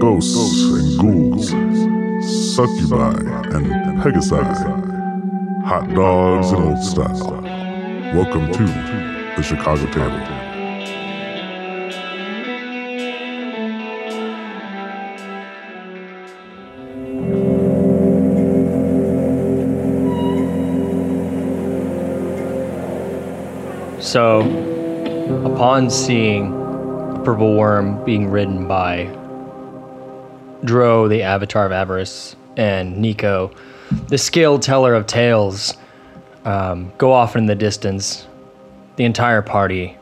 ghosts and ghouls, succubi and pegasi, hot dogs and old style. Welcome to the Chicago Table. So, upon seeing a purple worm being ridden by Dro, the avatar of avarice, and Nico, the skilled teller of tales, um, go off in the distance, the entire party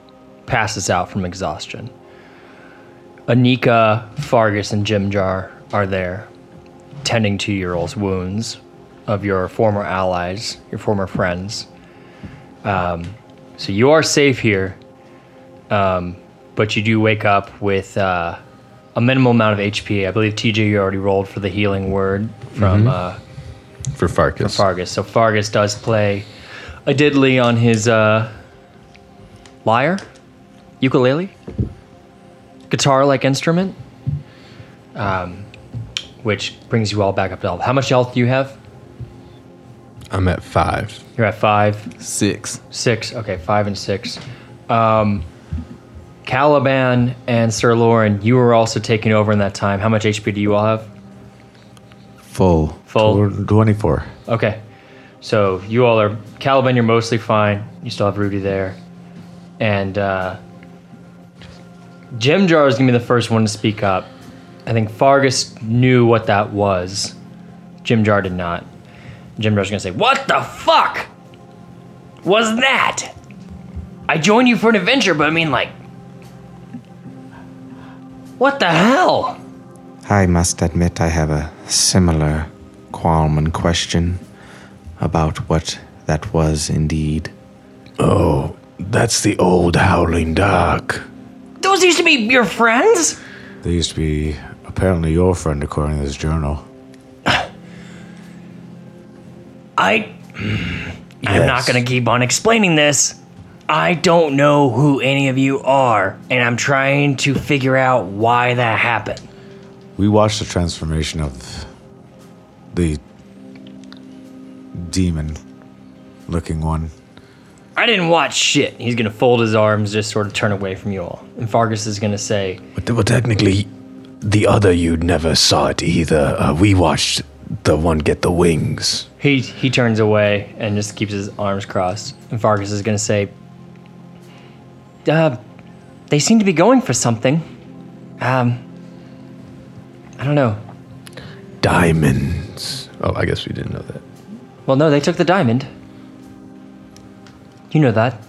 passes out from exhaustion. Anika, Fargus, and Jimjar are there, tending to your old wounds of your former allies, your former friends. Um, so you are safe here, um, but you do wake up with uh, a minimal amount of HP. I believe TJ you already rolled for the healing word from uh, For Farkas. Fargus. So Fargus does play a diddly on his uh, lyre, ukulele, guitar-like instrument, um, which brings you all back up to health. How much health do you have? I'm at five. You're at five. Six. Six. Okay, five and six. Um, Caliban and Sir Lauren, you were also taking over in that time. How much HP do you all have? Full. Full. Tw- 24. Okay. So you all are Caliban. You're mostly fine. You still have Rudy there, and uh, Jim Jar is gonna be the first one to speak up. I think Fargus knew what that was. Jim Jar did not. Jim Jar's gonna say, "What the fuck was that? I joined you for an adventure, but I mean, like, what the hell?" I must admit I have a similar qualm and question about what that was indeed. Oh, that's the old Howling Dark. Those used to be your friends. They used to be apparently your friend according to this journal. I. Hmm, I'm not gonna keep on explaining this. I don't know who any of you are, and I'm trying to figure out why that happened. We watched the transformation of the demon looking one. I didn't watch shit. He's gonna fold his arms, just sort of turn away from you all. And Fargus is gonna say, But, well, technically, the other you never saw it either. Uh, we watched the one get the wings. he he turns away and just keeps his arms crossed. And Fargus is gonna say, uh, they seem to be going for something. Um, I don't know. Diamonds. Oh, I guess we didn't know that. Well, no, they took the diamond. You know that.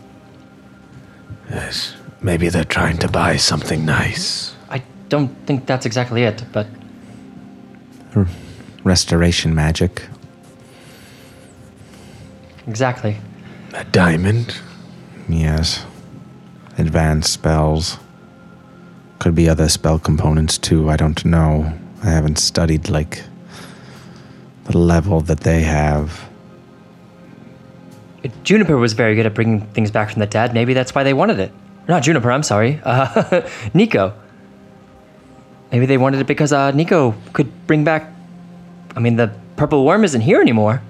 Yes. Maybe they're trying to buy something nice. I don't think that's exactly it, but Restoration magic. exactly. A diamond? Yes. Advanced spells. Could be other spell components too. I don't know. I haven't studied like the level that they have. Juniper was very good at bringing things back from the dead. Maybe that's why they wanted it. Not Juniper, I'm sorry. Uh, Nico. Maybe they wanted it because uh, Nico could bring back. I mean, the purple worm isn't here anymore.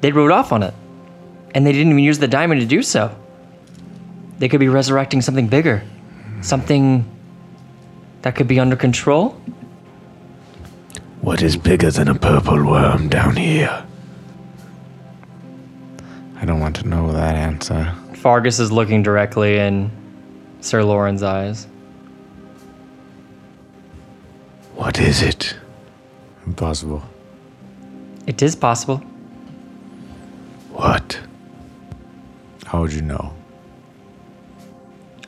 They rode off on it. And they didn't even use the diamond to do so. They could be resurrecting something bigger. Something that could be under control. What is bigger than a purple worm down here? I don't want to know that answer. Fargus is looking directly in Sir Lauren's eyes. What is it? Impossible. It is possible. What? How would you know?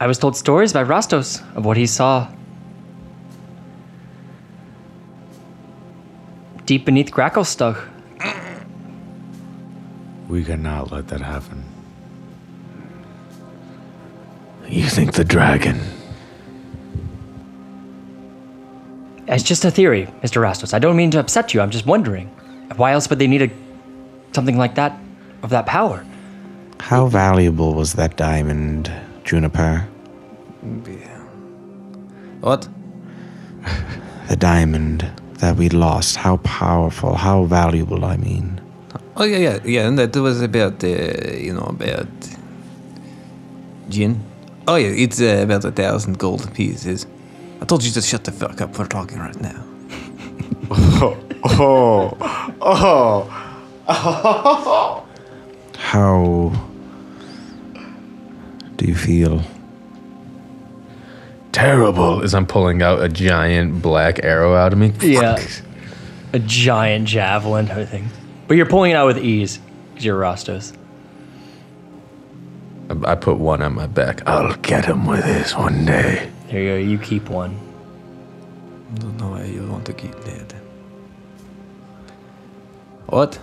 I was told stories by Rastos of what he saw deep beneath Gracklstugh. We cannot let that happen. You think the dragon? It's just a theory, Mr. Rastos. I don't mean to upset you. I'm just wondering. Why else would they need a something like that of that power? How valuable was that diamond, Juniper? What? the diamond that we lost. How powerful, how valuable, I mean. Oh yeah, yeah, yeah. And that was about, uh, you know, about gin. Oh yeah, it's uh, about a thousand gold pieces. I told you to shut the fuck up. We're talking right now. Oh, oh. How do you feel? Terrible as I'm pulling out a giant black arrow out of me. Yeah. Fuck. A giant javelin, I think. But you're pulling it out with ease because you're Rostos. I I put one on my back. I'll get him with this one day. There you go. You keep one. I don't know why you want to keep that. What?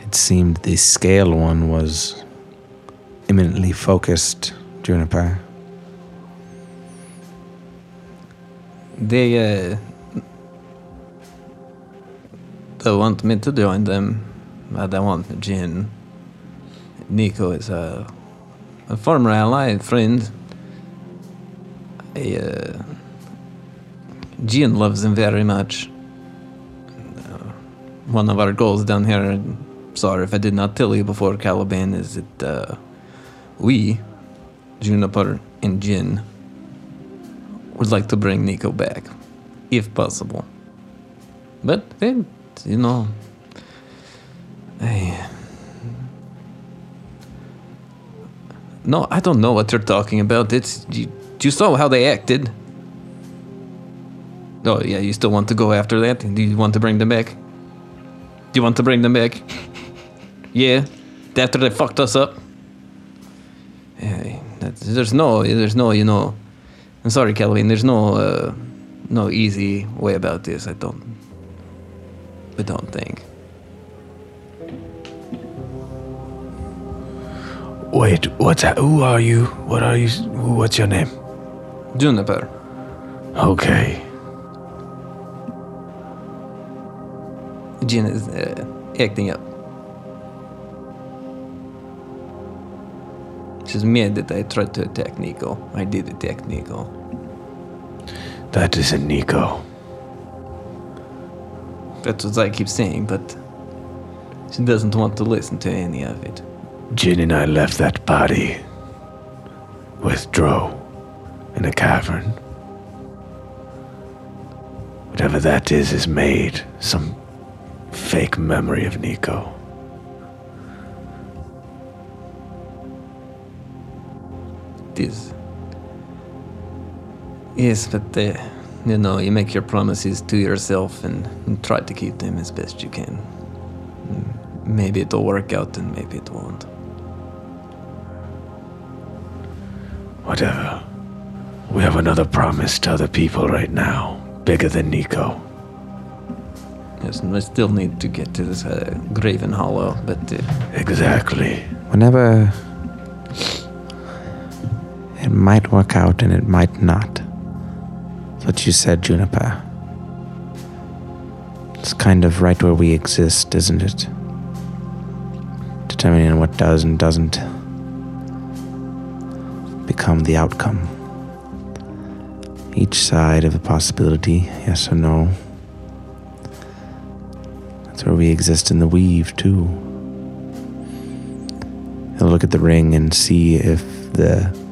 It seemed the scale one was imminently focused, Juniper. They uh, they want me to join them, but I want Jin. Nico is a, a former ally, and friend. I, uh, Jin loves him very much. Uh, one of our goals down here, sorry if I did not tell you before, Caliban, is that uh, we, Juniper and Jin, would like to bring Nico back, if possible. But then, you know. No, I don't know what you're talking about. It's you, you saw how they acted. Oh yeah, you still want to go after that? Do you want to bring them back? Do you want to bring them back? yeah, after they fucked us up. Yeah, that's, there's no, there's no, you know. I'm sorry, Calvin. There's no, uh, no easy way about this. I don't. I don't think. Wait, what's that? Who are you? What are you? Who, what's your name? Juniper. Okay. Jin is uh, acting up. She's mad that I tried to attack Nico. I did attack Nico. That isn't Nico. That's what I keep saying, but she doesn't want to listen to any of it. Jin and I left that body with Dro in a cavern. Whatever that is, is made. Some fake memory of Nico. It is. Yes, but uh, you know, you make your promises to yourself and, and try to keep them as best you can. Mm, Maybe it'll work out and maybe it won't. Whatever. We have another promise to other people right now, bigger than Nico. Yes, and we still need to get to this uh, Graven Hollow, but uh, Exactly. Whenever it might work out and it might not. That's what you said, Juniper. It's kind of right where we exist, isn't it? Determining what does and doesn't become the outcome. Each side of a possibility, yes or no. That's where we exist in the weave, too. He'll look at the ring and see if the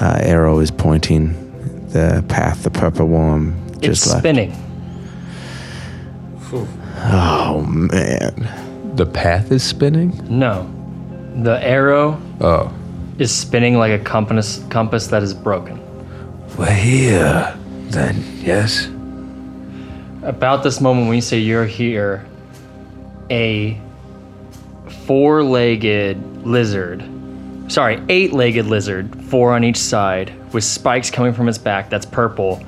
uh, arrow is pointing the path, the purple worm It's just left. spinning. Oh man. The path is spinning? No. The arrow Oh. is spinning like a compass compass that is broken. We're here, then, yes? About this moment when you say you're here, a four legged lizard, sorry, eight legged lizard, four on each side, with spikes coming from its back that's purple,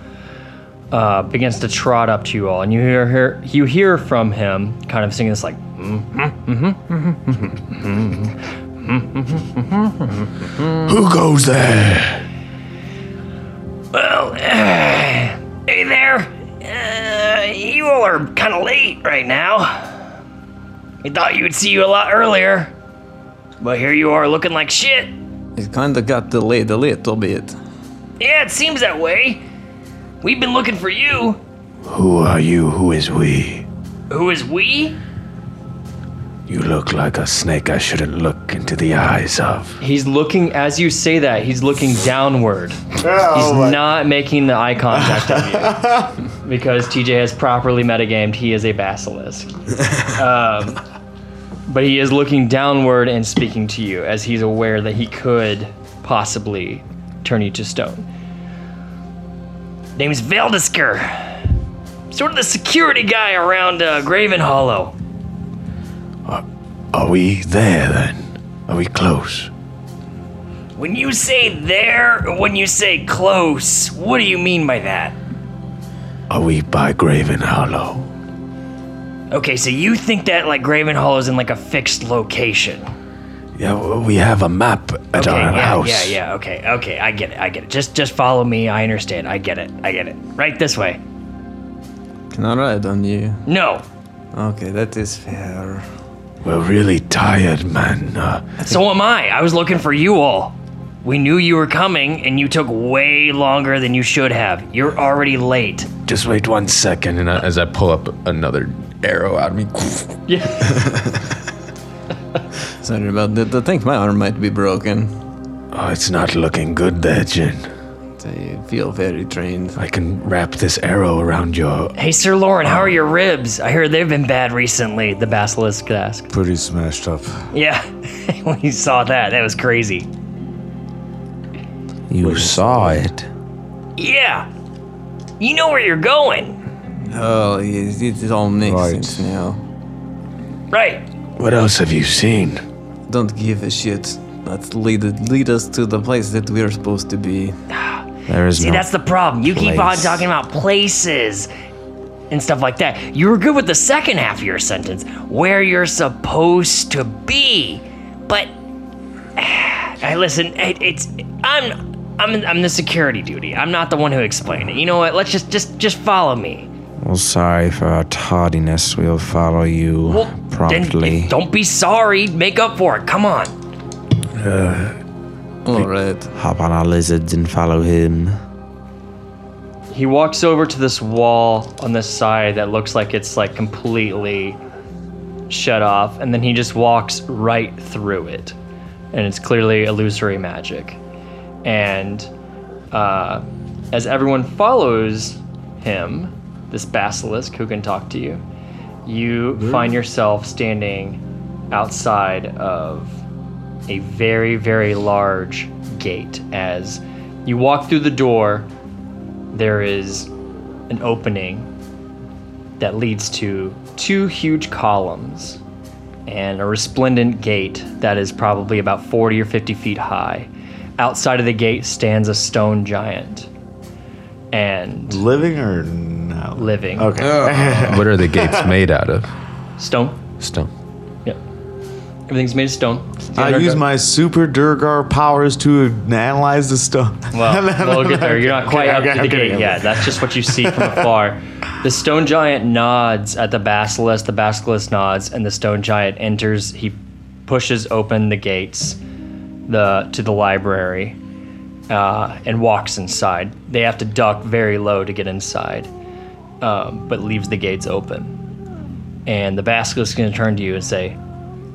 uh, begins to trot up to you all. And you hear, her, you hear from him kind of singing this like, Who goes there? Well, hey there. Uh, you all are kind of late right now. We thought you would see you a lot earlier. But here you are looking like shit. it kinda got delayed a little bit. Yeah, it seems that way. We've been looking for you. Who are you? Who is we? Who is we? You look like a snake I shouldn't look into the eyes of. He's looking, as you say that, he's looking downward. he's not making the eye contact of you. because TJ has properly metagamed, he is a basilisk. um, but he is looking downward and speaking to you as he's aware that he could possibly turn you to stone. Name's Veldisker. Sort of the security guy around uh, Graven Hollow. Are we there then? Are we close? When you say there, or when you say close, what do you mean by that? Are we by Graven Hollow? Okay, so you think that like Graven Hollow is in like a fixed location. Yeah, well, we have a map at Okay, our yeah, house. yeah, yeah, okay, okay, I get it, I get it. Just just follow me, I understand, I get it, I get it. Right this way. Can I ride on you? No. Okay, that is fair. We're really tired, man. Uh, So am I. I was looking for you all. We knew you were coming, and you took way longer than you should have. You're already late. just wait one second, and I, As I pull up another arrow out of me. Yeah. Sorry about that. I think my arm might be broken. oh, it's not looking good there, Jin. I feel very trained. I can wrap this arrow around your. Hey, Sir Lauren, how are your ribs? I heard they've been bad recently. The basilisk asked. Pretty smashed up. Yeah, when you saw that, that was crazy. You saw it. Yeah. You know where you're going, Oh, it's, it all makes Right. sense now. right? What else have you seen? Don't give a shit. Let's lead lead us to the place that we're supposed to be. There is See, no. that's the problem. You keep on talking about places and stuff like that. You were good with the second half of your sentence, where you're supposed to be. But, I listen, it, it's I'm. I'm, I'm the security duty. I'm not the one who explained it. You know what? Let's just just just follow me. Well, sorry for our tardiness. We'll follow you Well, promptly. Then don't be sorry. Make up for it. Come on. All right. Hop on our lizards and follow him. He walks over to this wall on this side that looks like it's like completely shut off, and then he just walks right through it. And it's clearly illusory magic. And uh, as everyone follows him, this basilisk who can talk to you, you find yourself standing outside of a very, very large gate. As you walk through the door, there is an opening that leads to two huge columns and a resplendent gate that is probably about 40 or 50 feet high. Outside of the gate stands a stone giant and Living or? Living. Okay. what are the gates made out of? Stone. Stone. Yep. Everything's made of stone. I use my super Duergar powers to analyze the stone. Well, we'll get there. You're not quite Okay, up okay, to the okay, gate okay. yet. That's just what you see from afar. The stone giant nods at the basilisk. The basilisk nods, and the stone giant enters. He pushes open the gates, the to the library, uh, and walks inside. They have to duck very low to get inside, um, but leaves the gates open. And the basilisk is going to turn to you and say,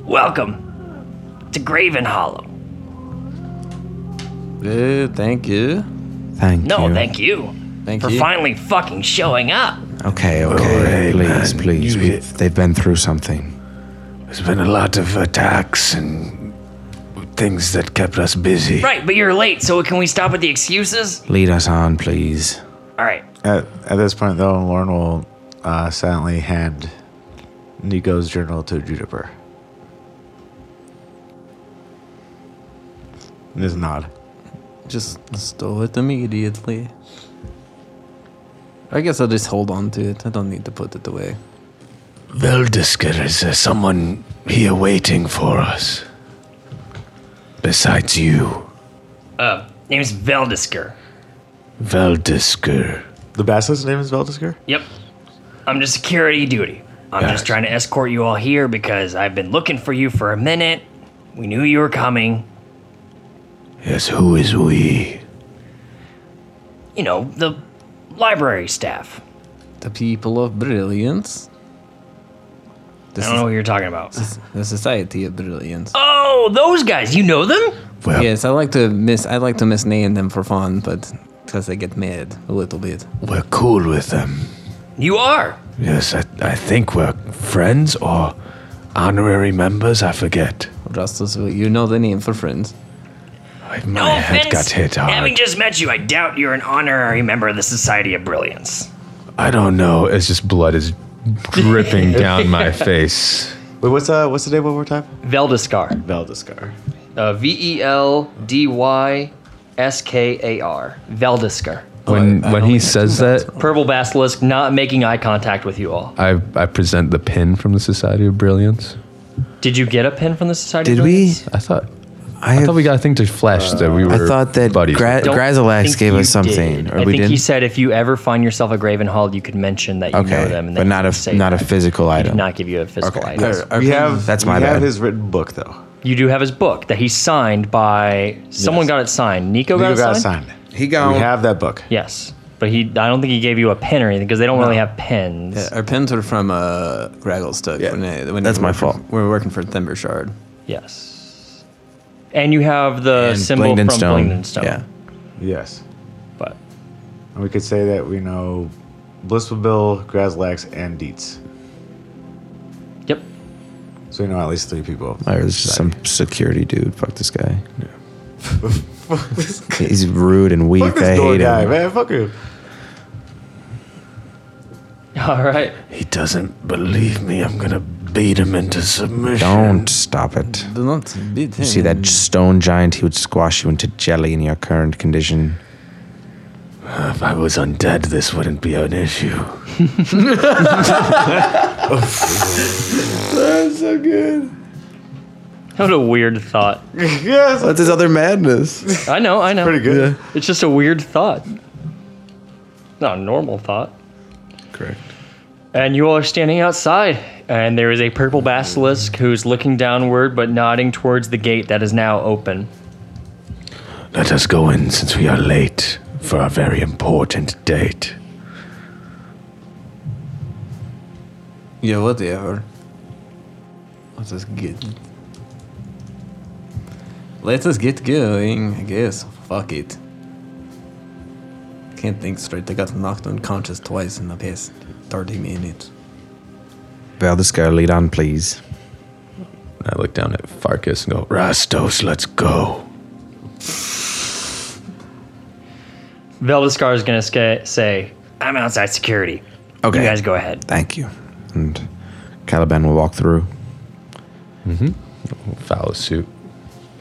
"Welcome to Graven Hollow." Uh, thank you. Thank No, you. No, thank you Thank you. for you. finally fucking showing up. Okay, okay. hey, please, man, please. We've, they've been through something. There's been a lot of attacks and things that kept us busy. Right, but you're late, so can we stop with the excuses? Lead us on, please. All right. At, at this point, though, Lauren will uh, silently hand Nico's journal to Juniper. And just nod. Just stole it immediately. I guess I'll just hold on to it. I don't need to put it away. Veldisker, is there someone here waiting for us? Besides you, Uh, name's Veldisker. Veldisker. The basilisk's name is Veldisker? Yep. I'm just security duty. I'm Yes. just trying to escort you all here because I've been looking for you for a minute. We knew you were coming. Yes, who is we? You know, the library staff. The people of brilliance. I don't know what you're talking about. The Society of Brilliance. Oh, those guys. You know them? Well, Yes, I like to miss. I like to misname them for fun, but because they get mad a little bit. we're cool with them. You are. Yes, I, I think we're friends or honorary members. I forget. Rastus, you know the name for friends. I, my No head offense. got hit hard. Having just met you, I doubt you're an honorary member of the Society of Brilliance. I don't know. It's just blood is dripping down my face. Wait, what's uh, what's the name one more time? Veldeskar. Veldeskar. Uh, v E L D Y S K A R. Veldeskar. When oh, I when only he have two says votes. that, Purple basilisk, not making eye contact with you all. I I present the pin from the Society of Brilliance. Did you get a pin from the Society Did of we? Brilliance? I thought I, I have, thought we got a thing to flash that we uh, were. I thought that buddies. Gra- Don't Grazilaxx gave you us something, did. or I we think didn't. he said if you ever find yourself at Gravenhall, you could mention that you know okay, them. And but then not you a could say not a that. physical He did item. not give you a physical Okay. item. Our- our we have That's my we my have bad. his written book though. You do have his book that he signed by someone. Yes. Got it signed. Nico, Nico got it got signed. signed. He got We have that book. Yes, but he. I don't think he gave you a pen or anything because they don't really have pens. Yeah, our pins are from uh, Gracklstugh. Yeah, when they, when that's my worked for- fault. we're working for Themberchaud. Yes. And you have the And symbol Blingden from Stone. Blingdenstone. Yeah. Yes. But And we could say that we know Blissful Bill, Grazilaxx, and Dietz. Yep. So you know at least three people. Oh, There's just some security dude. Fuck this guy. Fuck this guy. He's rude and weak. Fuck I this door hate guy, him. man. Fuck him. All right. He doesn't believe me. I'm gonna beat him into submission. Don't stop it. Do not beat him. You see that stone giant? He would squash you into jelly in your current condition. If I was undead, this wouldn't be an issue. What a weird thought. yes. That's his other madness. I know. I know. Pretty good. It's just a weird thought. Not a normal thought. Correct. And you all are standing outside, and there is a purple basilisk who's looking downward but nodding towards the gate that is now open. Let us go in since we are late for a very important date. Yeah, whatever. Let us just get. Let us get going, I guess. Fuck it. Can't think straight. I got knocked unconscious twice in the past 30 minutes. Valdescar, lead on, please. I look down at Farkas and go, Rastos, let's go. Veldeskar is going to say, I'm outside security. Okay. You guys go ahead. Thank you. And Caliban will walk through. Mm-hmm. Foul suit.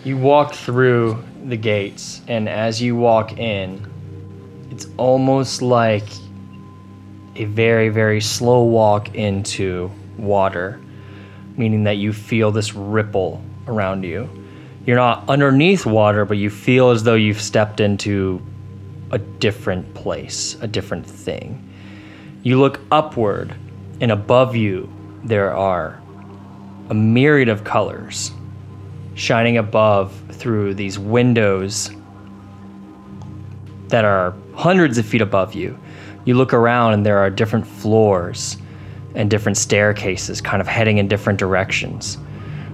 You walk through the gates, and as you walk in, it's almost like a very, very slow walk into water, meaning that you feel this ripple around you. You're not underneath water, but you feel as though you've stepped into a different place, a different thing. You look upward, and above you, there are a myriad of colors shining above through these windows that are hundreds of feet above you. You look around and there are different floors and different staircases kind of heading in different directions.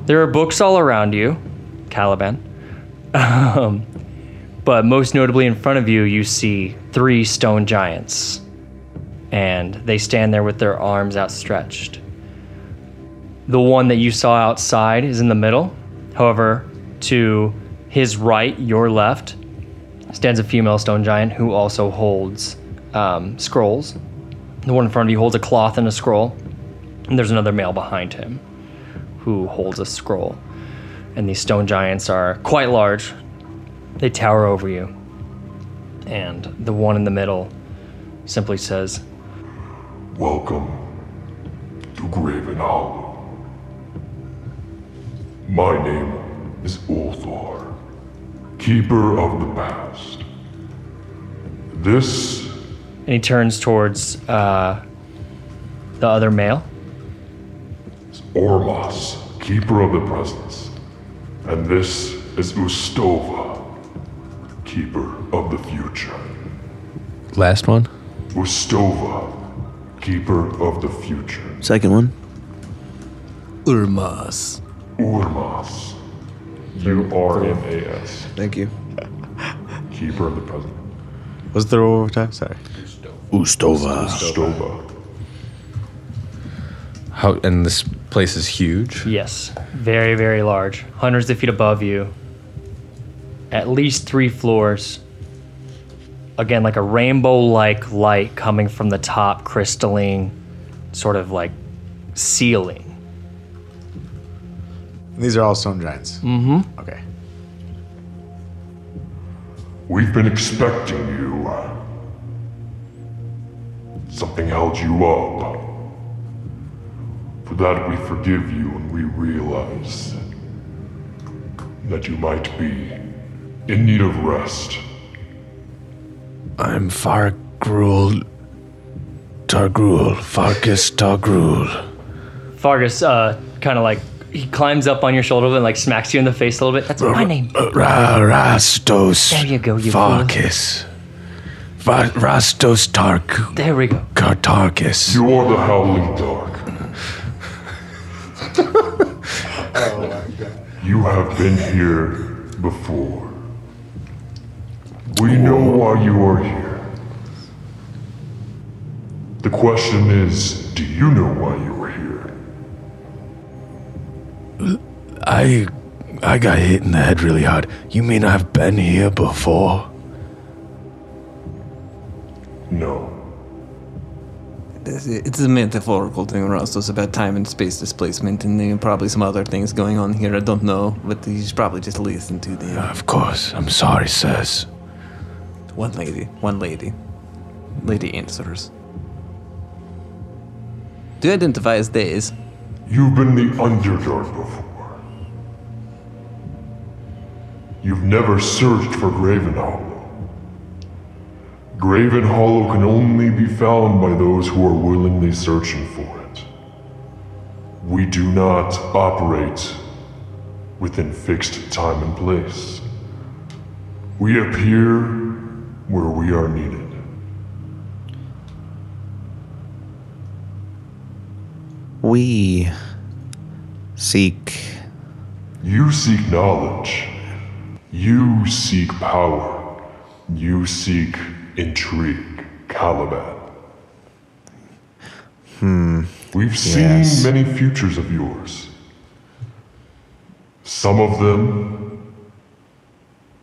There are books all around you, Caliban. Um, but most notably in front of you, you see three stone giants. And they stand there with their arms outstretched. The one that you saw outside is in the middle. However, to his right, your left, stands a female stone giant who also holds um, scrolls. The one in front of you holds a cloth and a scroll. And there's another male behind him who holds a scroll. And these stone giants are quite large. They tower over you. And the one in the middle simply says, Welcome to Graven Hollow. My name is Ulthor, Keeper of the Past. This and he turns towards uh, the other male. is Ormas, Keeper of the Presence. And this is Ustova, Keeper of the Future. Last one? Ustova, Keeper of the Future. Second one. Urmas. Urmas. U-R-M-A-S. Thank you. Keeper of the Present. Was there one more time? Sorry. Ustova. Ustova. How and this place is huge. Yes, very, very large. Hundreds of feet above you. At least three floors. Again, like a rainbow like light coming from the top crystalline sort of like ceiling. These are all stone giants. Mm-hmm. Okay. We've been expecting you. Something held you up. For that we forgive you and we realize that you might be in need of rest. I'm Fargrul. Targrul. Fargus Targrul. Fargus, uh, kind of like he climbs up on your shoulder and like smacks you in the face a little bit. That's my name. Rastos. There you go, you fool. Farkas. Va- Rastos Tark. There we go. Kartarkis. You are the Howling Dark. You have been here before. We know why you are here. The question is, do you know why you are here? I I got hit in the head really hard. You mean I've been here before? No. It's, it's a metaphorical thing, Rostos, about time and space displacement, and probably some other things going on here. I don't know, but you should probably just listen to them. Of course. I'm sorry, sirs. One lady, one lady. Lady answers. Do you identify as Days? You've been the Underdark before. You've never searched for Graven Hollow. Graven Hollow can only be found by those who are willingly searching for it. We do not operate within fixed time and place. We appear where we are needed. We seek You seek knowledge. You seek power. You seek intrigue, Caliban. Hmm. We've seen yes. many futures of yours. Some of them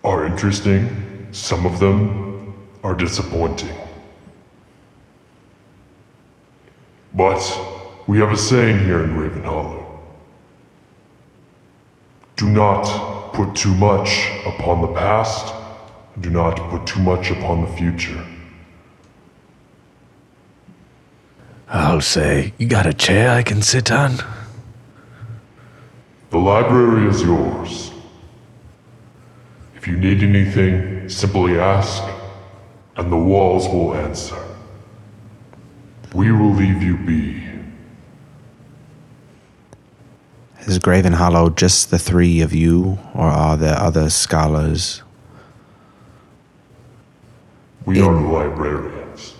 are interesting, some of them are disappointing. But we have a saying here in Graven Hollow. Do not put too much upon the past, and do not put too much upon the future. I'll say, you got a chair I can sit on? The library is yours. If you need anything, simply ask, and the walls will answer. We will leave you be. Is Graven Hollow just the three of you, or are there other scholars? We are librarians.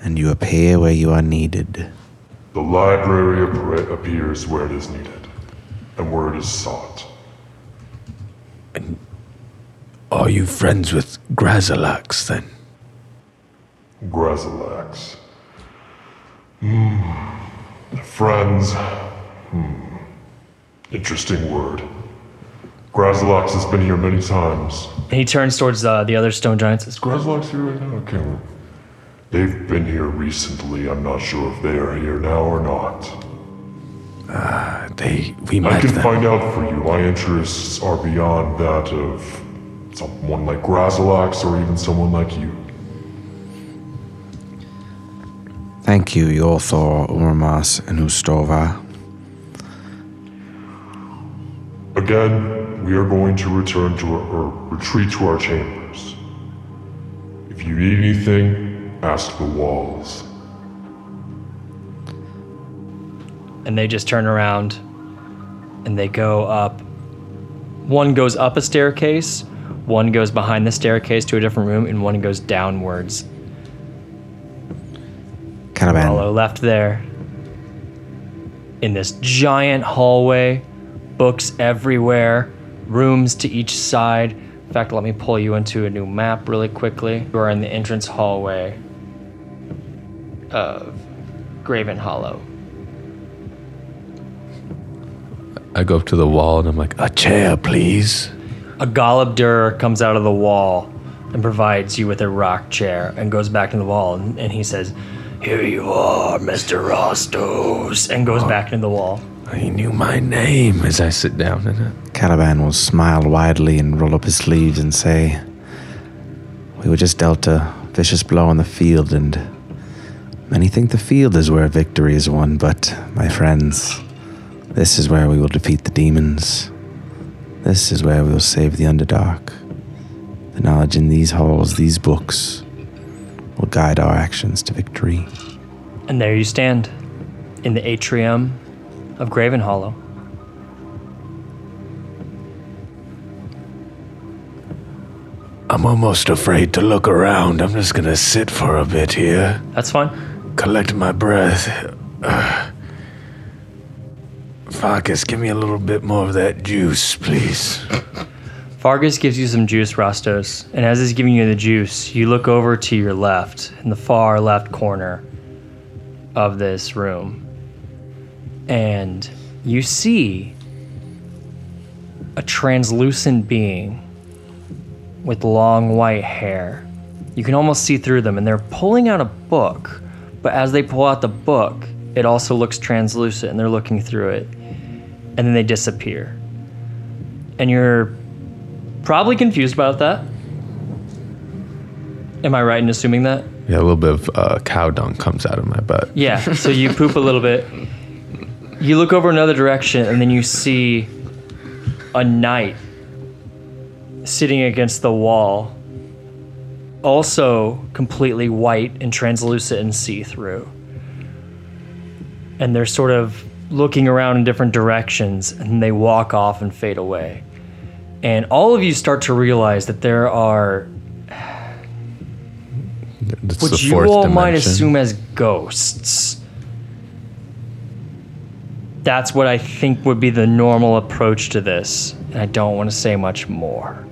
And you appear where you are needed. The library appar- appears where it is needed, and where it is sought. And are you friends with Grazilaxx then? Grazilaxx. Hmm. Friends. Hmm. Interesting word. Grazilaxx has been here many times. He turns towards uh, the other stone giants. Is Grazilaxx here right now? Okay. well, They've been here recently. I'm not sure if they are here now or not. They we I can them. find out for you. My interests are beyond that of someone like Grazilaxx or even someone like you. Thank you, Yorthor, Urmas, and Ustova. Again, we are going to return to our, or retreat to our chambers. If you need anything, ask the walls. and they just turn around and they go up. One goes up a staircase, One goes behind the staircase to a different room, and one goes downwards. Caliban. Hollow left there. In this giant hallway, books everywhere, rooms to each side. In fact, let me pull you into a new map really quickly. You are in the entrance hallway of Graven Hollow. I go up to the wall and I'm like, a chair, please. A Galeb Duhr comes out of the wall and provides you with a rock chair and goes back to the wall and, and he says, Here you are, Mr. Rostos, and goes oh. back into the wall. He knew my name as I sit down in it. Caliban will smile widely and roll up his sleeves and say, We were just dealt a vicious blow on the field, and many think the field is where victory is won, but, my friends, this is where we will defeat the demons. This is where we will save the Underdark. The knowledge in these halls, these books, will guide our actions to victory. And there you stand in the atrium of Graven Hollow. I'm almost afraid to look around. I'm just gonna sit for a bit here, That's fine. collect my breath. Uh, Farkas, give me a little bit more of that juice, please. Vargas gives you some juice, Rostos, and as he's giving you the juice, you look over to your left, in the far left corner of this room, and you see a translucent being with long white hair. You can almost see through them, and they're pulling out a book, but as they pull out the book, it also looks translucent, and they're looking through it, and then they disappear. And you're probably confused about that. Am I right in assuming that? Yeah, a little bit of uh, cow dung comes out of my butt. Yeah. So you poop a little bit. You look over another direction, and then you see a knight sitting against the wall, also completely white and translucent and see through. And they're sort of looking around in different directions, and they walk off and fade away. And all of you start to realize that there are It's what you all might assume as ghosts. That's what I think would be the normal approach to this, and I don't want to say much more.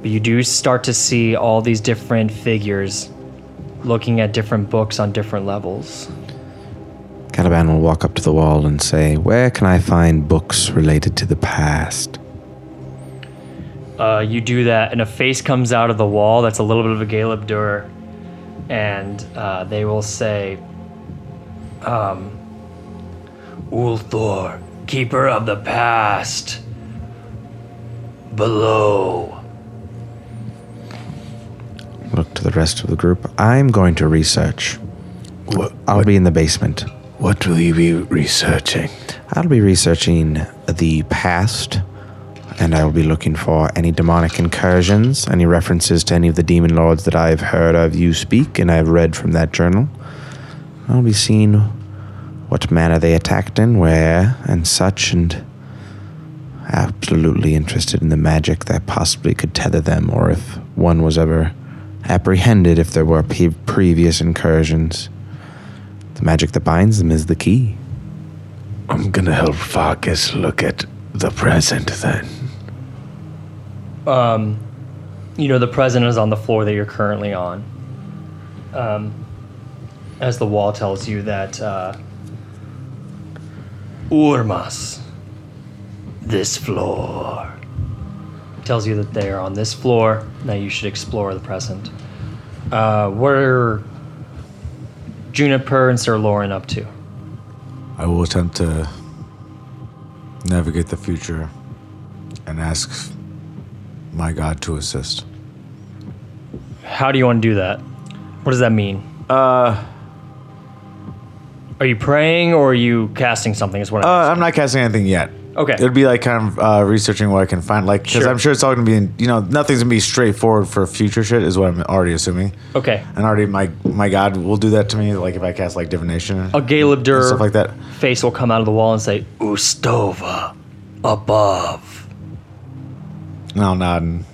But you do start to see all these different figures looking at different books on different levels. Caliban will walk up to the wall and say, Where can I find books related to the past? Uh, you do that, and a face comes out of the wall that's a little bit of a Galeb Duhr, and uh, they will say, um, Ulthor, keeper of the past, below. Look to the rest of the group. I'm going to research. What, I'll be in the basement. What will you be researching? I'll be researching the past, and I will be looking for any demonic incursions, any references to any of the demon lords that I've heard of you speak and I've read from that journal. I'll be seeing what manner they attacked in, where, and such, and absolutely interested in the magic that possibly could tether them, or if one was ever apprehended if there were pe- previous incursions. The magic that binds them is the key. I'm gonna help Farkas look at the present then. Um, you know, the present is on the floor that you're currently on. Um, as the wall tells you that uh, Urmas, this floor, tells you that they are on this floor. Now you should explore the present. Uh, what are Juniper and Sir Lauren up to? I will attempt to navigate the future and ask my god to assist. How do you want to do that? What does that mean? Uh, Are you praying or are you casting something? Is what uh, I'm I'm not casting anything yet. Okay. It'd be like kind of uh, researching what I can find, like because Sure. I'm sure it's all gonna be, in, you know, nothing's gonna be straightforward for future shit, is what I'm already assuming. Okay. And already my my god will do that to me, like if I cast like divination A Galeb Duhr stuff like that. face will come out of the wall and say, Ustova, above. And I'll nod and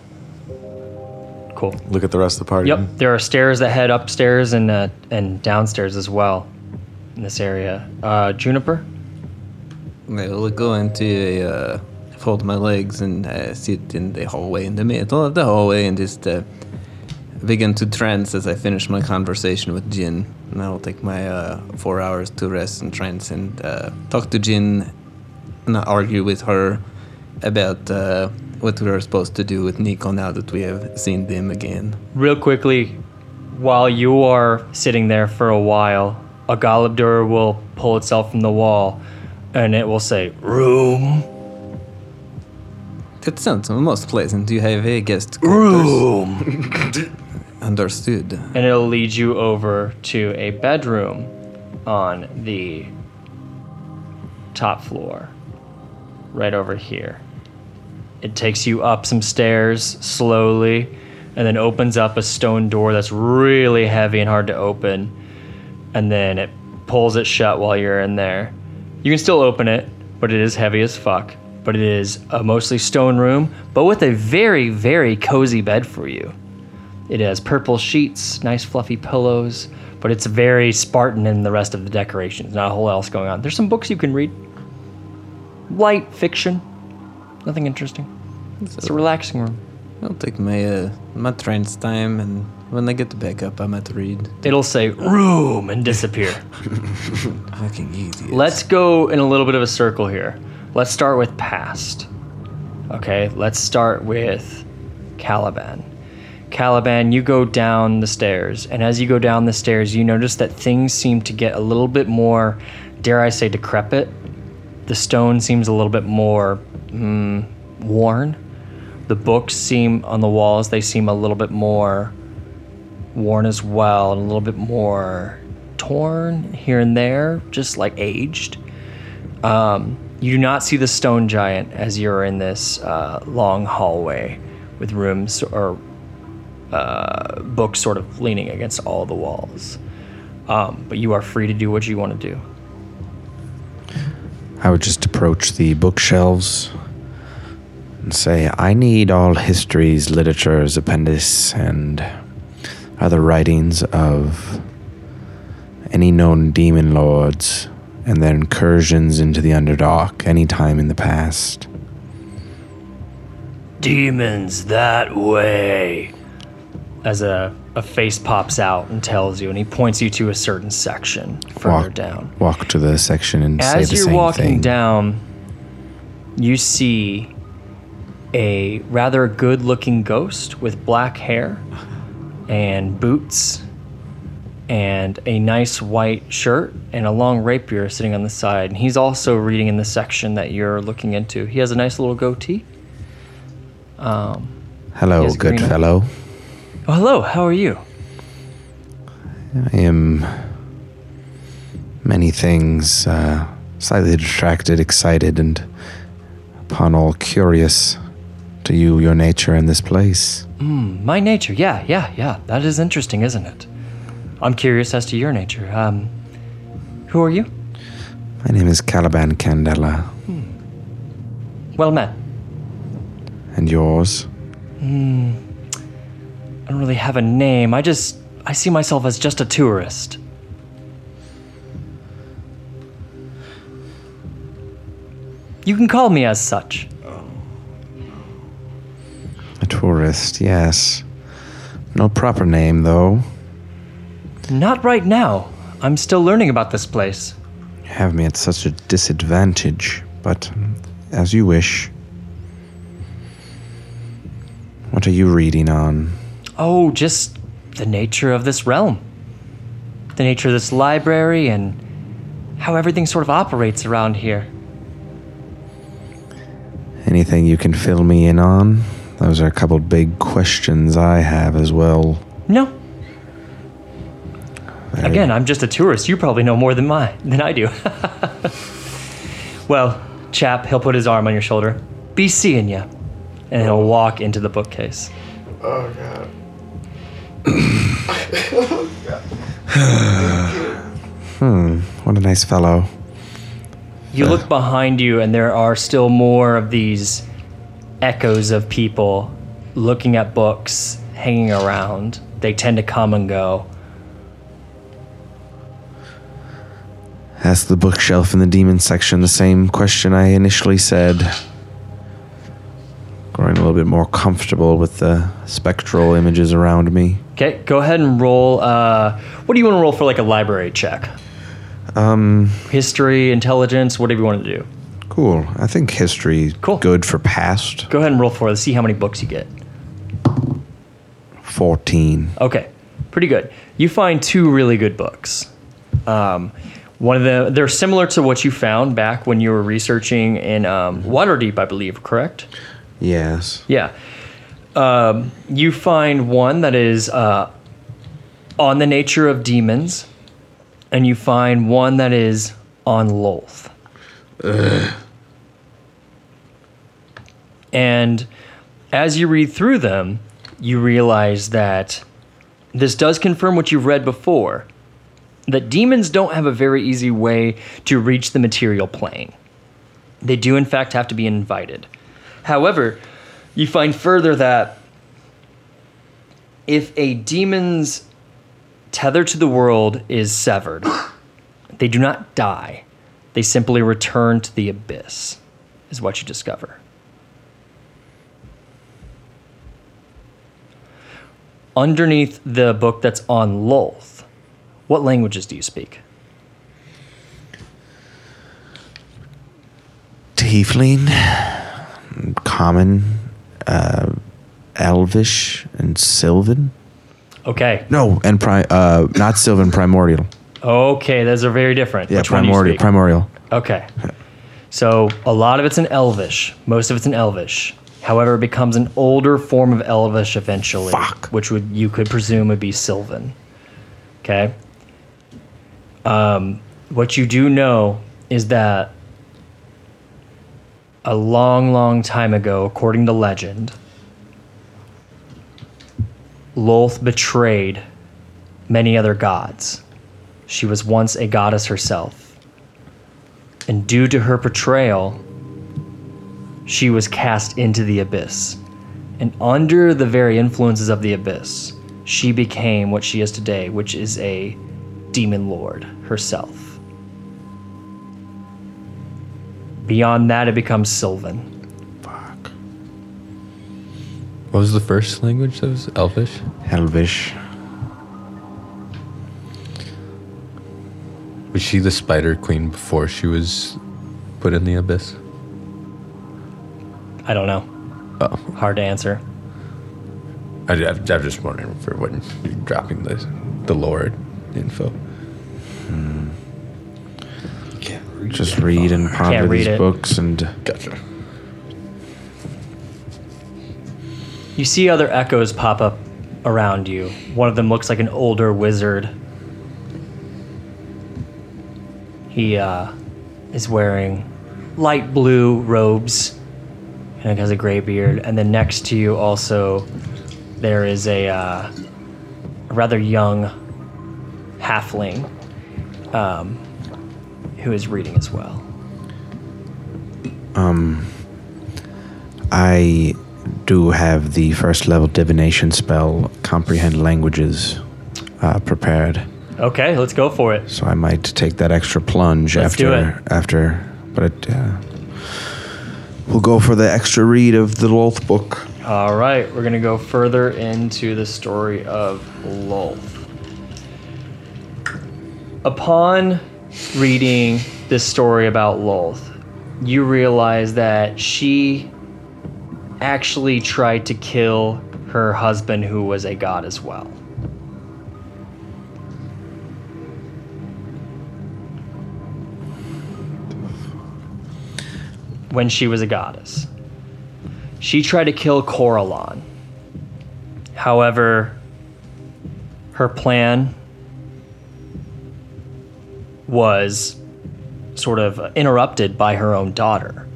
Cool. look at the rest of the party. Yep, there are stairs that head upstairs and uh, and downstairs as well in this area. Uh, Juniper, I will go into uh, fold my legs and uh, sit in the hallway, in the middle of the hallway, and just uh, begin to trance as I finish my conversation with Jin. And I will take my uh, four hours to rest and trance and uh, talk to Jin and argue with her about uh, what we are supposed to do with Nico now that we have seen them again. real quickly, while you are sitting there for a while, a Galeb Duhr will pull itself from the wall, and it will say "room, That sounds most pleasant. You have a guest quarters. Understood. and it'll lead you over to a bedroom on the top floor, right over here. It takes you up some stairs slowly, and then opens up a stone door that's really heavy and hard to open, and then it pulls it shut while you're in there. You can still open it, but it is heavy as fuck. But it is a mostly stone room, but with a very, very cozy bed for you. It has purple sheets, nice fluffy pillows, but it's very Spartan in the rest of the decorations. Not a whole else going on. There's some books you can read. Light fiction, nothing interesting. It's a relaxing room. I'll take my uh, my trance time, and when I get back up, I'm at the read. It'll say room and disappear. Fucking easy. Let's go in a little bit of a circle here. Let's start with past. Okay, let's start with Caliban. Caliban, you go down the stairs, and as you go down the stairs, you notice that things seem to get a little bit more, dare I say, decrepit. The stone seems a little bit more mm, worn. The books seem on the walls, they seem a little bit more worn as well, and a little bit more torn here and there, just like aged. Um, you do not see the stone giant as you're in this uh, long hallway with rooms or uh, books sort of leaning against all the walls. Um, but you are free to do what you want to do. I would just approach the bookshelves and say, I need all histories, literatures, appendice, and other writings of any known demon lords and their incursions into the Underdark any time in the past. Demons that way. As a, a face pops out and tells you, and he points you to a certain section further Walk- down. Walk to the section and say the same thing. As you're walking down, you see a rather good looking ghost with black hair and boots and a nice white shirt and a long rapier sitting on the side. And he's also reading in the section that you're looking into. He has a nice little goatee. Um, Hello, good fellow. oh, hello, how are you? I am many things, uh, slightly distracted, excited, and upon all curious to you, your nature, and this place. Hmm, my nature, yeah, yeah, yeah. That is interesting, isn't it? I'm curious as to your nature. Um, who are you? My name is Caliban Candela, hmm. Well met. and yours? Hmm. I don't really have a name. I just I see myself as just a tourist. You can call me as such. A tourist, yes. No proper name, though. Not right now. I'm still learning about this place. You have me at such a disadvantage, but um, as you wish. What are you reading on? Oh, just the nature of this realm. The nature of this library and how everything sort of operates around here. Anything you can fill me in on? Those are a couple big questions I have as well. No. Very- Again, I'm just a tourist. You probably know more than my than I do. well, chap, he'll put his arm on your shoulder. Be seeing ya. And he'll walk into the bookcase. Oh god. oh, god. hmm. What a nice fellow. You look behind you, and there are still more of these echoes of people looking at books, hanging around. They tend to come and go. Ask the bookshelf in the demon section the same question I initially said. Growing a little bit more comfortable with the spectral images around me. Okay, go ahead and roll. Uh, what do you want to roll for like a library check? Um, History, intelligence, whatever you want to do. Cool. I think history is Cool. good for past. Go ahead and roll for it. Let's see how many books you get. 14. Okay, pretty good. You find two really good books. Um, one of the they're similar to what you found back when you were researching in um, Waterdeep, I believe. Correct? Yes. Yeah. Um, you find one that is uh, on the nature of demons, and you find one that is on Lolth. And as you read through them, you realize that this does confirm what you've read before that demons don't have a very easy way to reach the material plane. They do, in fact, have to be invited. However, you find further that if a demon's tether to the world is severed, they do not die. They simply return to the abyss, is what you discover. Underneath the book that's on Lolth, what languages do you speak? Tiefling, common, uh, elvish, and sylvan. Okay. No, and pri- uh, not sylvan, primordial. Okay, those are very different. Yeah, Which one do you primordial. speak? Primordial. Okay. So a lot of it's in Elvish. Most of it's in Elvish. However, it becomes an older form of Elvish eventually, Fuck. which would you could presume would be Sylvan. Okay. Um, what you do know is that a long, long time ago, according to legend, Lolth betrayed many other gods. She was once a goddess herself. And due to her betrayal, she was cast into the abyss. And under the very influences of the abyss, she became what she is today, which is a demon lord herself. Beyond that, it becomes Sylvan. Fuck. What was the first language that was Elvish? Elvish. Was she the Spider Queen before she was put in the abyss? I don't know. Oh, Hard to answer. I, I, I'm just wondering for when you're dropping the the lore info. Hmm. Just read and ponder read these it. books and Gotcha. You see other echoes pop up around you. One of them looks like an older wizard. He uh, is wearing light blue robes and has a gray beard. And then next to you, also, there is a, uh, a rather young halfling um, who is reading as well. Um, I do have the first level divination spell, comprehend languages, uh, prepared. Okay, let's go for it. So I might take that extra plunge Let's after do it. after, but it, uh, we'll go for the extra read of the Lolth book. All right, we're going to go further into the story of Lolth. Upon reading this story about Lolth, you realize that she actually tried to kill her husband, who was a god as well. When she was a goddess. She tried to kill Corellon. However, her plan was sort of interrupted by her own daughter.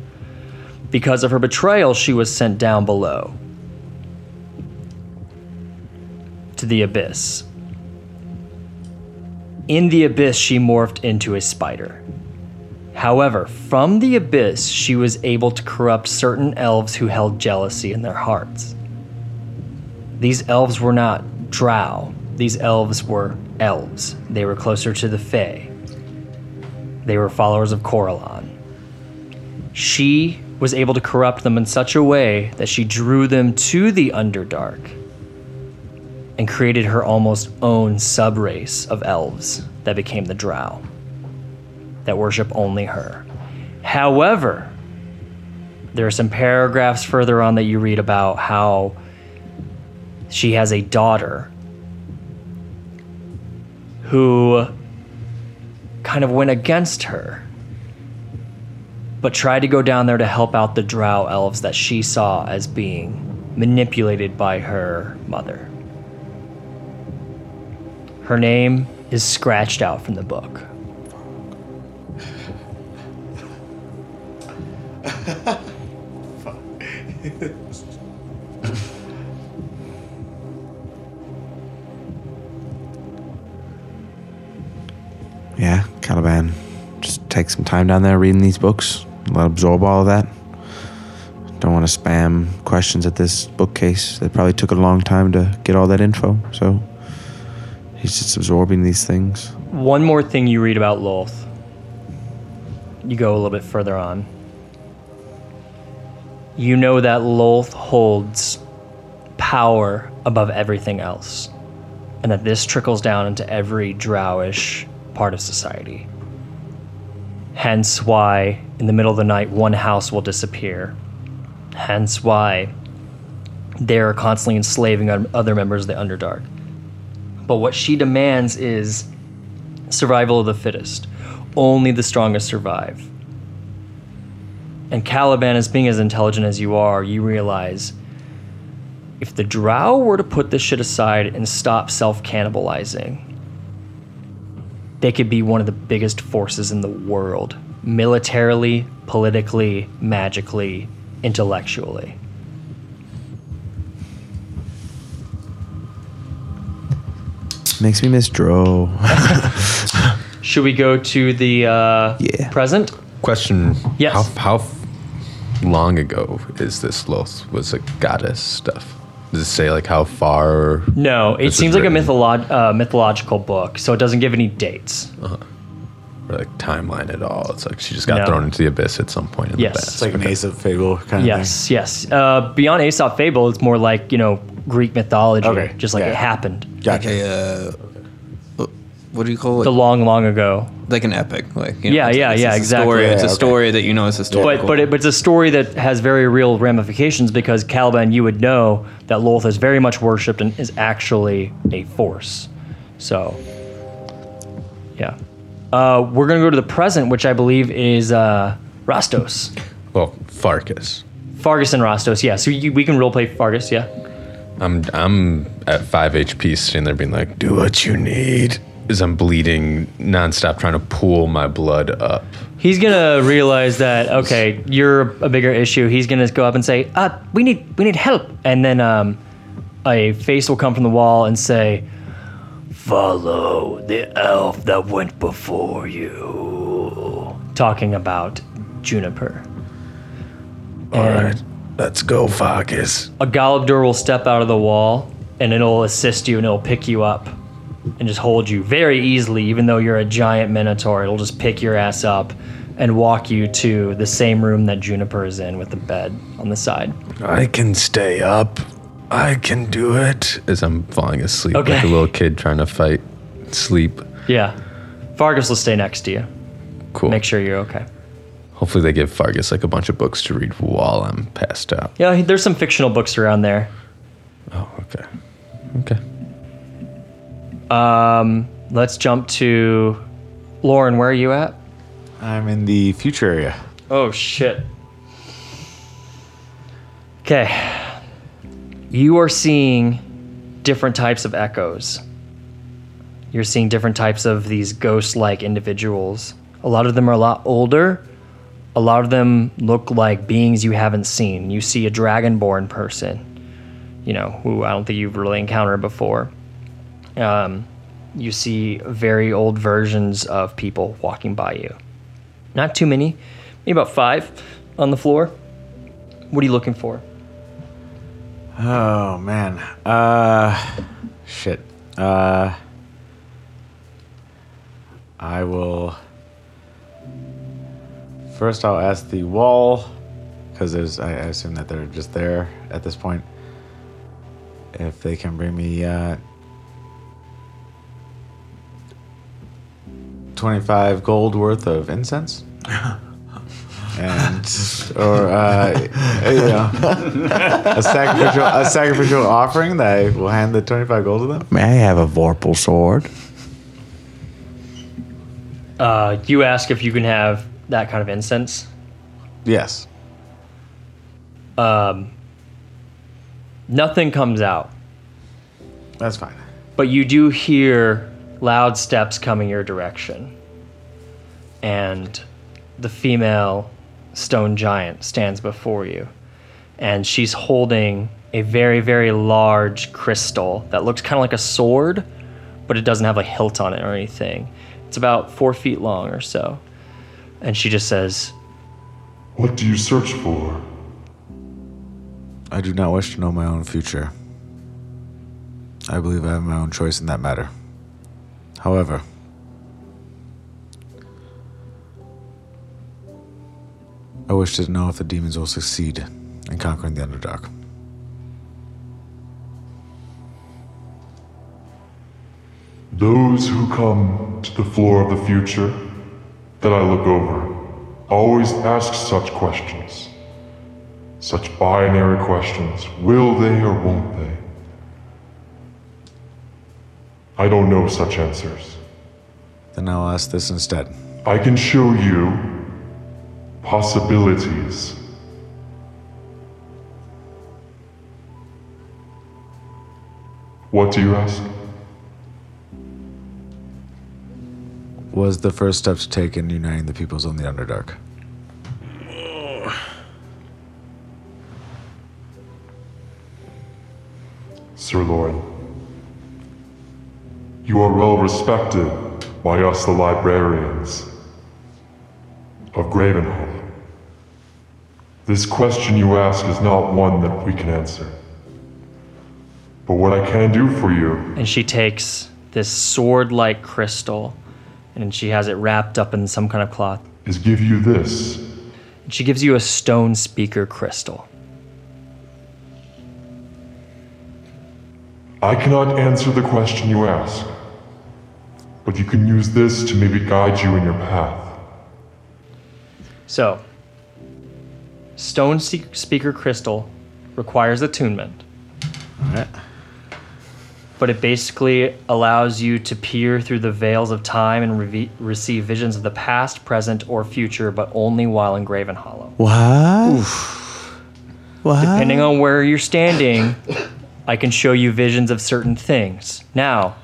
Because of her betrayal, she was sent down below to the abyss. In the abyss, she morphed into a spider. However, from the abyss, she was able to corrupt certain elves who held jealousy in their hearts. These elves were not drow, these elves were elves. They were closer to the Fae. They were followers of Corellon. She was able to corrupt them in such a way that she drew them to the Underdark and created her almost own subrace of elves that became the Drow that worship only her. However, there are some paragraphs further on that you read about how she has a daughter who kind of went against her, but tried to go down there to help out the drow elves that she saw as being manipulated by her mother. Her name is scratched out from the book. Yeah, Caliban. Just take some time down there reading these books. Let absorb all of that. Don't want to spam questions at this bookcase. It probably took a long time to get all that info, so he's just absorbing these things. One more thing you read about Lolth. You go a little bit further on. You know that Lolth holds power above everything else, and that this trickles down into every drowish part of society. Hence why, in the middle of the night, one house will disappear. Hence why they're constantly enslaving other members of the Underdark. But what she demands is survival of the fittest. Only the strongest survive. And Caliban, as being as intelligent as you are, you realize if the drow were to put this shit aside and stop self cannibalizing, they could be one of the biggest forces in the world militarily, politically, magically, intellectually. Makes me miss Dro. Should we go to the uh, Yeah. present? Question. Yes. How, how f- long ago is this Lolth? Was a goddess stuff? Does it say like how far? No, it seems like a mytholo- uh, mythological book, so it doesn't give any dates. Or like timeline at all? It's like she just got No. thrown into the abyss at some point in Yes. the past. It's like an Aesop Fable kind of Yes, yes. Uh, beyond Aesop Fable, it's more like you know Greek mythology, Okay, just like yeah. it happened thing. Gotcha. Like a, uh, what do you call it? the long, long ago. like an epic. Like you know, Yeah, it's- yeah, it's yeah, just a exactly. Story. It's Yeah, a okay. story that you know is historical. But but, it, but it's a story that has very real ramifications because Caliban, you would know that Lolth is very much worshipped and is actually a force. So, yeah. Uh, we're gonna go to the present, which I believe is uh, Rastos. Well, Farkas. Fargus and Rastos, yeah. So you, we can roleplay Fargus, yeah. I'm I'm at five HP, sitting there being like, "Do what you need." As I'm bleeding nonstop, trying to pull my blood up. He's gonna realize that okay, you're a bigger issue. He's gonna go up and say, "Uh, we need we need help," and then um, a face will come from the wall and say, "Follow the elf that went before you," talking about Juniper. All And right, let's go, Farkas. A Galeb Duhr will step out of the wall and it'll assist you and it'll pick you up and just hold you very easily, even though you're a giant minotaur. It'll just pick your ass up and walk you to the same room that Juniper is in with the bed on the side. I can stay up. I can do it. As I'm falling asleep like a little kid trying to fight sleep. Yeah. Fargus will stay next to you. Cool. Make sure you're okay. Hopefully they give Fargus like a bunch of books to read while I'm passed out. Yeah, there's some fictional books around there. Oh, okay. Okay. Um, let's jump to Lauren. Where are you at? I'm in the future area. Oh shit. Okay. You are seeing different types of echoes. You're seeing different types of these ghost like individuals. A lot of them are a lot older. A lot of them look like beings you haven't seen. You see a dragonborn person, you know, who I don't think you've really encountered before. Um, you see very old versions of people walking by you Not too many, maybe about five on the floor. What are you looking for? Oh man. Uh shit. Uh I will First I'll ask the wall cuz there's I, I assume that they're just there at this point. If they can bring me uh 25 gold worth of incense. and or uh, you know a sacrificial a sacrificial offering that I will hand the twenty five gold to them. May I have a Vorpal sword? Uh, you ask if you can have that kind of incense. Yes. Um, Nothing comes out, That's fine. but you do hear loud steps coming your direction. And the female stone giant stands before you. And she's holding a very, very large crystal that looks kind of like a sword, but it doesn't have a hilt on it or anything. It's about four feet long or so. And she just says, What do you search for? I do not wish to know my own future. I believe I have my own choice in that matter. However, I wish to know if the demons will succeed in conquering the Underdark. Those who come to the floor of the future that I look over always ask such questions. Such binary questions. Will they or won't they? I don't know such answers. Then I'll ask this instead. I can show you possibilities. What do you ask? Was the first step to take in uniting the peoples on the Underdark? Sir Lord, you are well respected by us, the librarians of Graven Hollow. This question you ask is not one that we can answer. But what I can do for you and she takes this sword like crystal and she has it wrapped up in some kind of cloth. is give you this. And she gives you a stone speaker crystal. I cannot answer the question you ask, but you can use this to maybe guide you in your path. So, stone se- speaker crystal requires attunement, Alright. but it basically allows you to peer through the veils of time and reve- receive visions of the past, present, or future, but only while in Graven Hollow. What? What? Depending on where you're standing, I can show you visions of certain things. Now,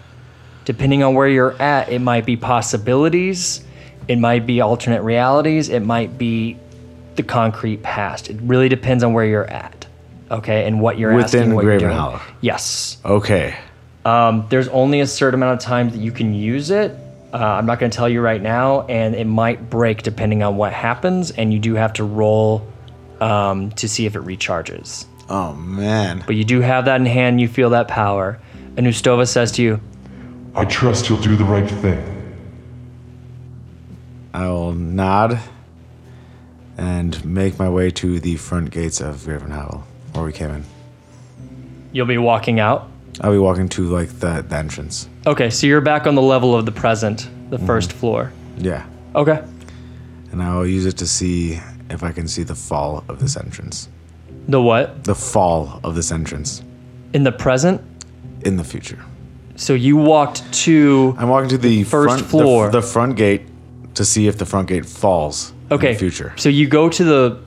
depending on where you're at, it might be possibilities, it might be alternate realities, it might be the concrete past. It really depends on where you're at, okay, and what you're Within asking, what you're Graven doing. Hollow. Yes. Okay. Um, there's only a certain amount of time that you can use it. Uh, I'm not going to tell you right now, and it might break depending on what happens, and you do have to roll um, to see if it recharges. Oh man. But you do have that in hand, you feel that power. And Ustova says to you, I trust you'll do the right thing. I will nod and make my way to the front gates of Graven Hollow, where we came in. You'll be walking out. I'll be walking to like the, the entrance. Okay, so you're back on the level of the present, the mm-hmm. first floor. Yeah. Okay. And I will use it to see if I can see the fall of this entrance. The what? The fall of this entrance In the present? in the future. So you walked to. I'm walking to the First front, floor. The, front gate to see if the front gate falls Okay. in the future. So you go to the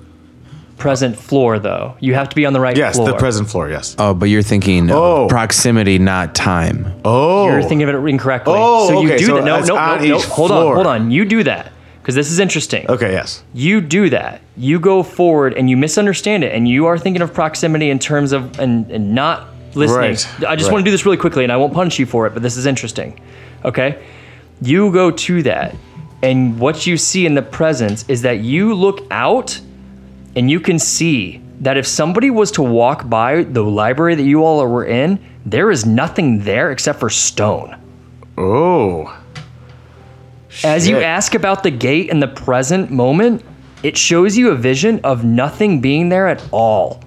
present floor, though. You have to be on the right Yes, floor. the present floor, yes. Oh, but you're thinking Oh. proximity, not time. Oh. You're thinking of it incorrectly. Oh, so you okay, do so that. No, no, no, no. each Hold on, hold on. You do that because this is interesting. Okay, yes. you do that you go forward and you misunderstand it and you are thinking of proximity in terms of and, and not listening Right, i just right. want to do this really quickly and i won't punish you for it but this is interesting okay you go to that And what you see in the present is that you look out and you can see that if somebody was to walk by the library that you all were in, there is nothing there except for stone. Oh. As you ask about the gate in the present moment, it shows you a vision of nothing being there at all.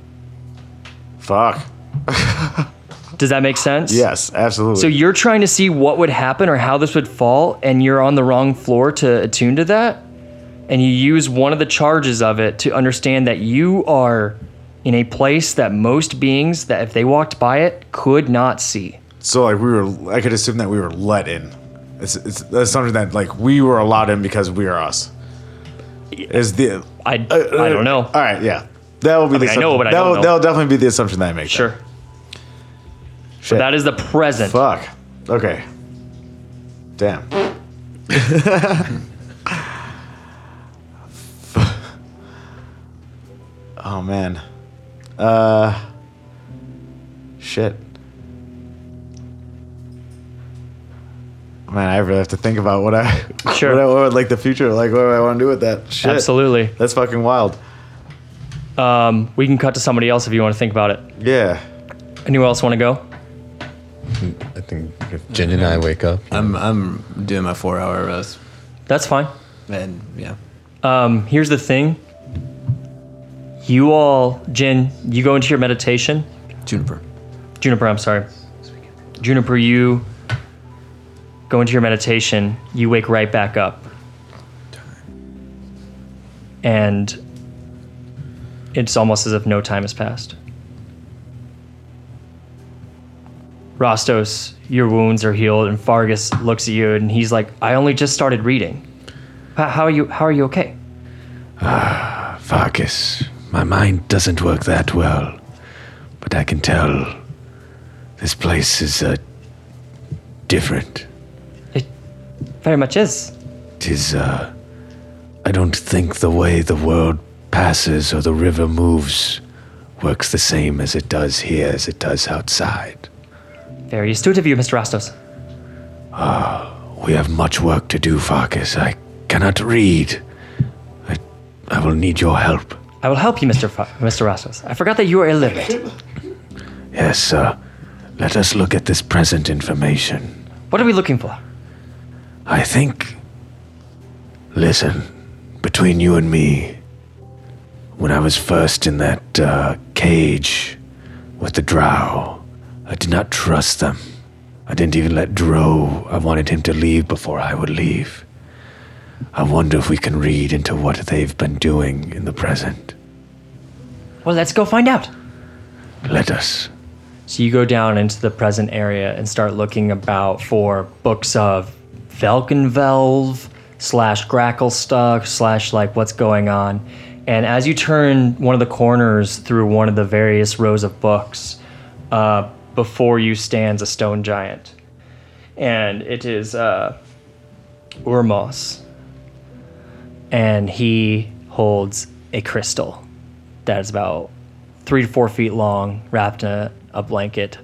Fuck. Does that make sense? Yes, absolutely. So you're trying to see what would happen or how this would fall, and you're on the wrong floor to attune to that. And you use one of the charges of it to understand that you are in a place that most beings that if they walked by it could not see. So like we were, I could assume that we were let in. It's, it's something that like we were allowed in because we are us. Is the I, I don't know. All right, yeah, that will be the. mean, I know, but I that'll, don't know. that'll definitely be the assumption that I make. Sure. Shit. That is the present. Fuck. Okay. Damn. oh man. Uh. Shit. Man, I really have to think about what I, Sure. what I what, like the future, like what do I want to do with that? Shit. Absolutely. That's fucking wild. Um, we can cut to somebody else if you want to think about it. Yeah. Anyone else want to go? I think if Jen and I wake up, I'm I'm doing my four hour rest. That's fine. And yeah. Um, here's the thing. You all, Jin, you go into your meditation. Juniper. Juniper, I'm sorry. Juniper, you go into your meditation. You wake right back up. And it's almost as if no time has passed. Rostos, your wounds are healed, and Fargus looks at you and he's like, "I only just started reading. How, are you? How are you okay?" Ah, Fargus, my mind doesn't work that well, but I can tell this place is uh, different. It very much is. It is, uh, I don't think the way the world passes or the river moves works the same as it does here as it does outside. Very astute of you, Mr. Rostos. Ah, we have much work to do, Farkas. I cannot read. I, I will need your help. I will help you, Mr. Fa- Mr. Rostos. I forgot that you are illiterate. Yes, uh, let us look at this present information. What are we looking for? I think. Listen, between you and me, when I was first in that uh, cage with the drow, I did not trust them. I didn't even let Dro. I wanted him to leave before I would leave. I wonder if we can read into what they've been doing in the present. Well, let's go find out. Let us. So you go down into the present area and start looking about for books of Velkynvelve slash Gracklstugh slash like what's going on. And as you turn one of the corners through one of the various rows of books, uh, before you stands a stone giant. And it is uh, Urmos. And he holds a crystal that is about three to four feet long, wrapped in a, a blanket.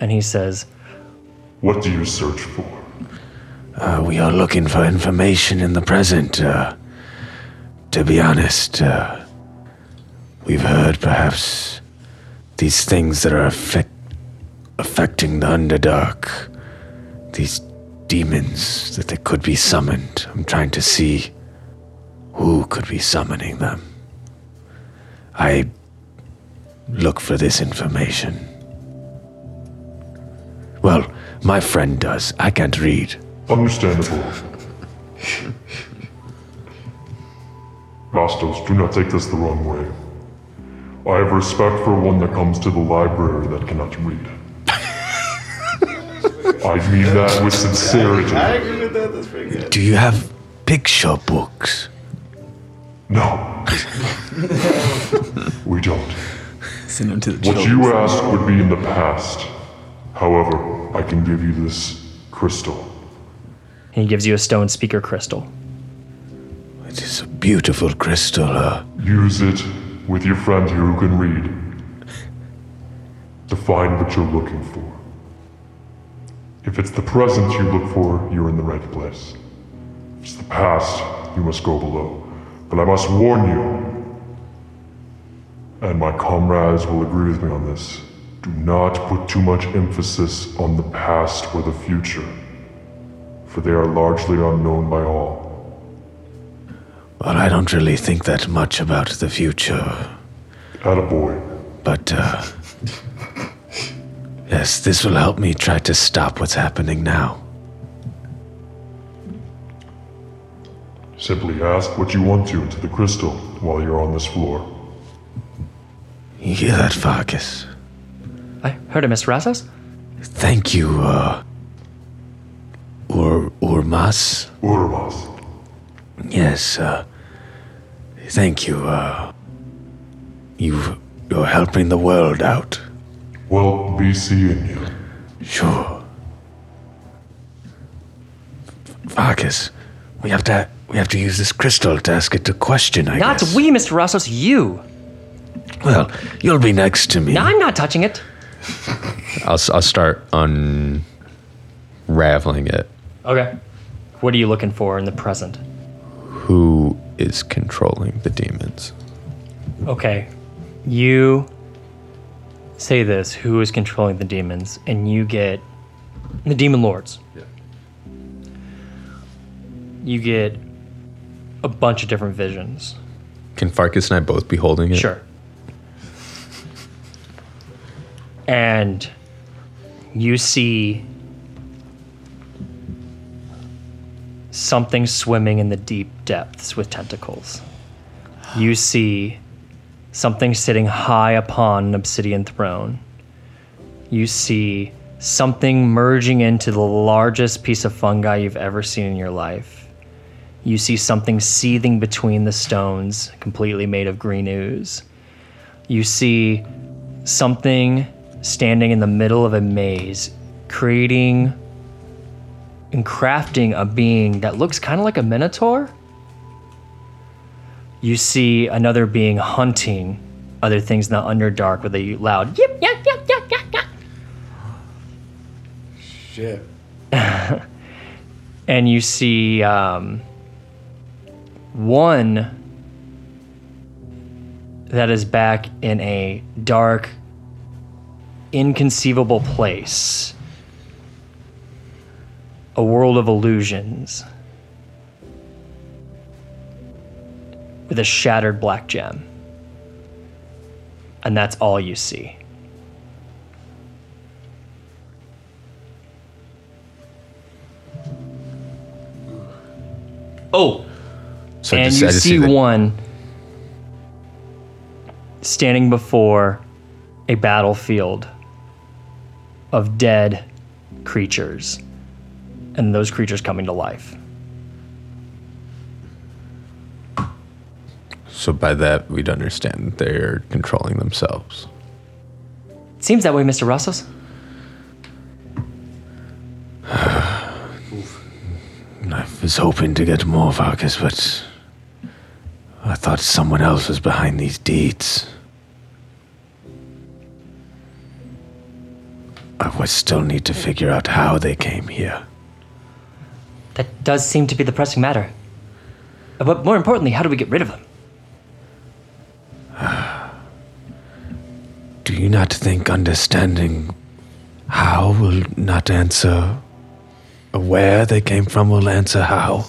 And he says, What do you search for? Uh, we are looking for information in the present. Uh, to be honest, uh, we've heard perhaps these things that are affect- affecting the Underdark, these demons, that they could be summoned. I'm trying to see who could be summoning them. I look for this information. Well, my friend does. I can't read. Understandable. Rostos, do not take this the wrong way. I have respect for one that comes to the library that cannot read. I mean that with sincerity. I agree with that. Do you have picture books? No. we don't. Send them to the What you asked would be in the past. However, I can give you this crystal. and he gives you a stone speaker crystal. It is a beautiful crystal. Uh, Use it with your friend here who can read to find what you're looking for. If it's the present you look for, you're in the right place. If it's the past, you must go below. But I must warn you, and my comrades will agree with me on this. Do not put too much emphasis on the past or the future, for they are largely unknown by all. Well, I don't really think that much about the future, Attaboy. but uh, yes, this will help me try to stop what's happening now. Simply ask what you want to into the crystal while you're on this floor. You hear that, Farkas? I heard it, Mr. Rassos. Thank you, uh, Ur Urmas. Urmas. Yes, uh, thank you. Uh, you you're helping the world out. Well, be seeing you. Sure. Farkas, we have to we have to use this crystal to ask it a question. I guess. Not guess. we, Mr. Rassos, you. Well, you'll be next to me. No, I'm not touching it. I'll, s- I'll start unraveling it. Okay. What are you looking for in the present? Who is controlling the demons? Okay. You say this who is controlling the demons, and you get the demon lords. Yeah. You get a bunch of different visions. Can Farkas and I both be holding it? Sure. And you see something swimming in the deep depths with tentacles. You see something sitting high upon an obsidian throne. You see something merging into the largest piece of fungi you've ever seen in your life. You see something seething between the stones, completely made of green ooze. You see something standing in the middle of a maze, creating and crafting a being that looks kind of like a minotaur. You see another being hunting other things in the underdark with a loud yip, yip, yip, yip, yip, yip. Shit. and you see um, one that is back in a dark, inconceivable place, a world of illusions, with a shattered black gem. And that's all you see. Oh, So and just- you I just see the- one standing before a battlefield of dead creatures, and those creatures coming to life. So by that, we'd understand they're controlling themselves. Seems that way, Mr. Rassos. I was hoping to get more Farkas, but I thought someone else was behind these deeds. I would still need to figure out how they came here. That does seem to be the pressing matter. But more importantly, how do we get rid of them? Do you not think understanding how will not answer where they came from will answer how?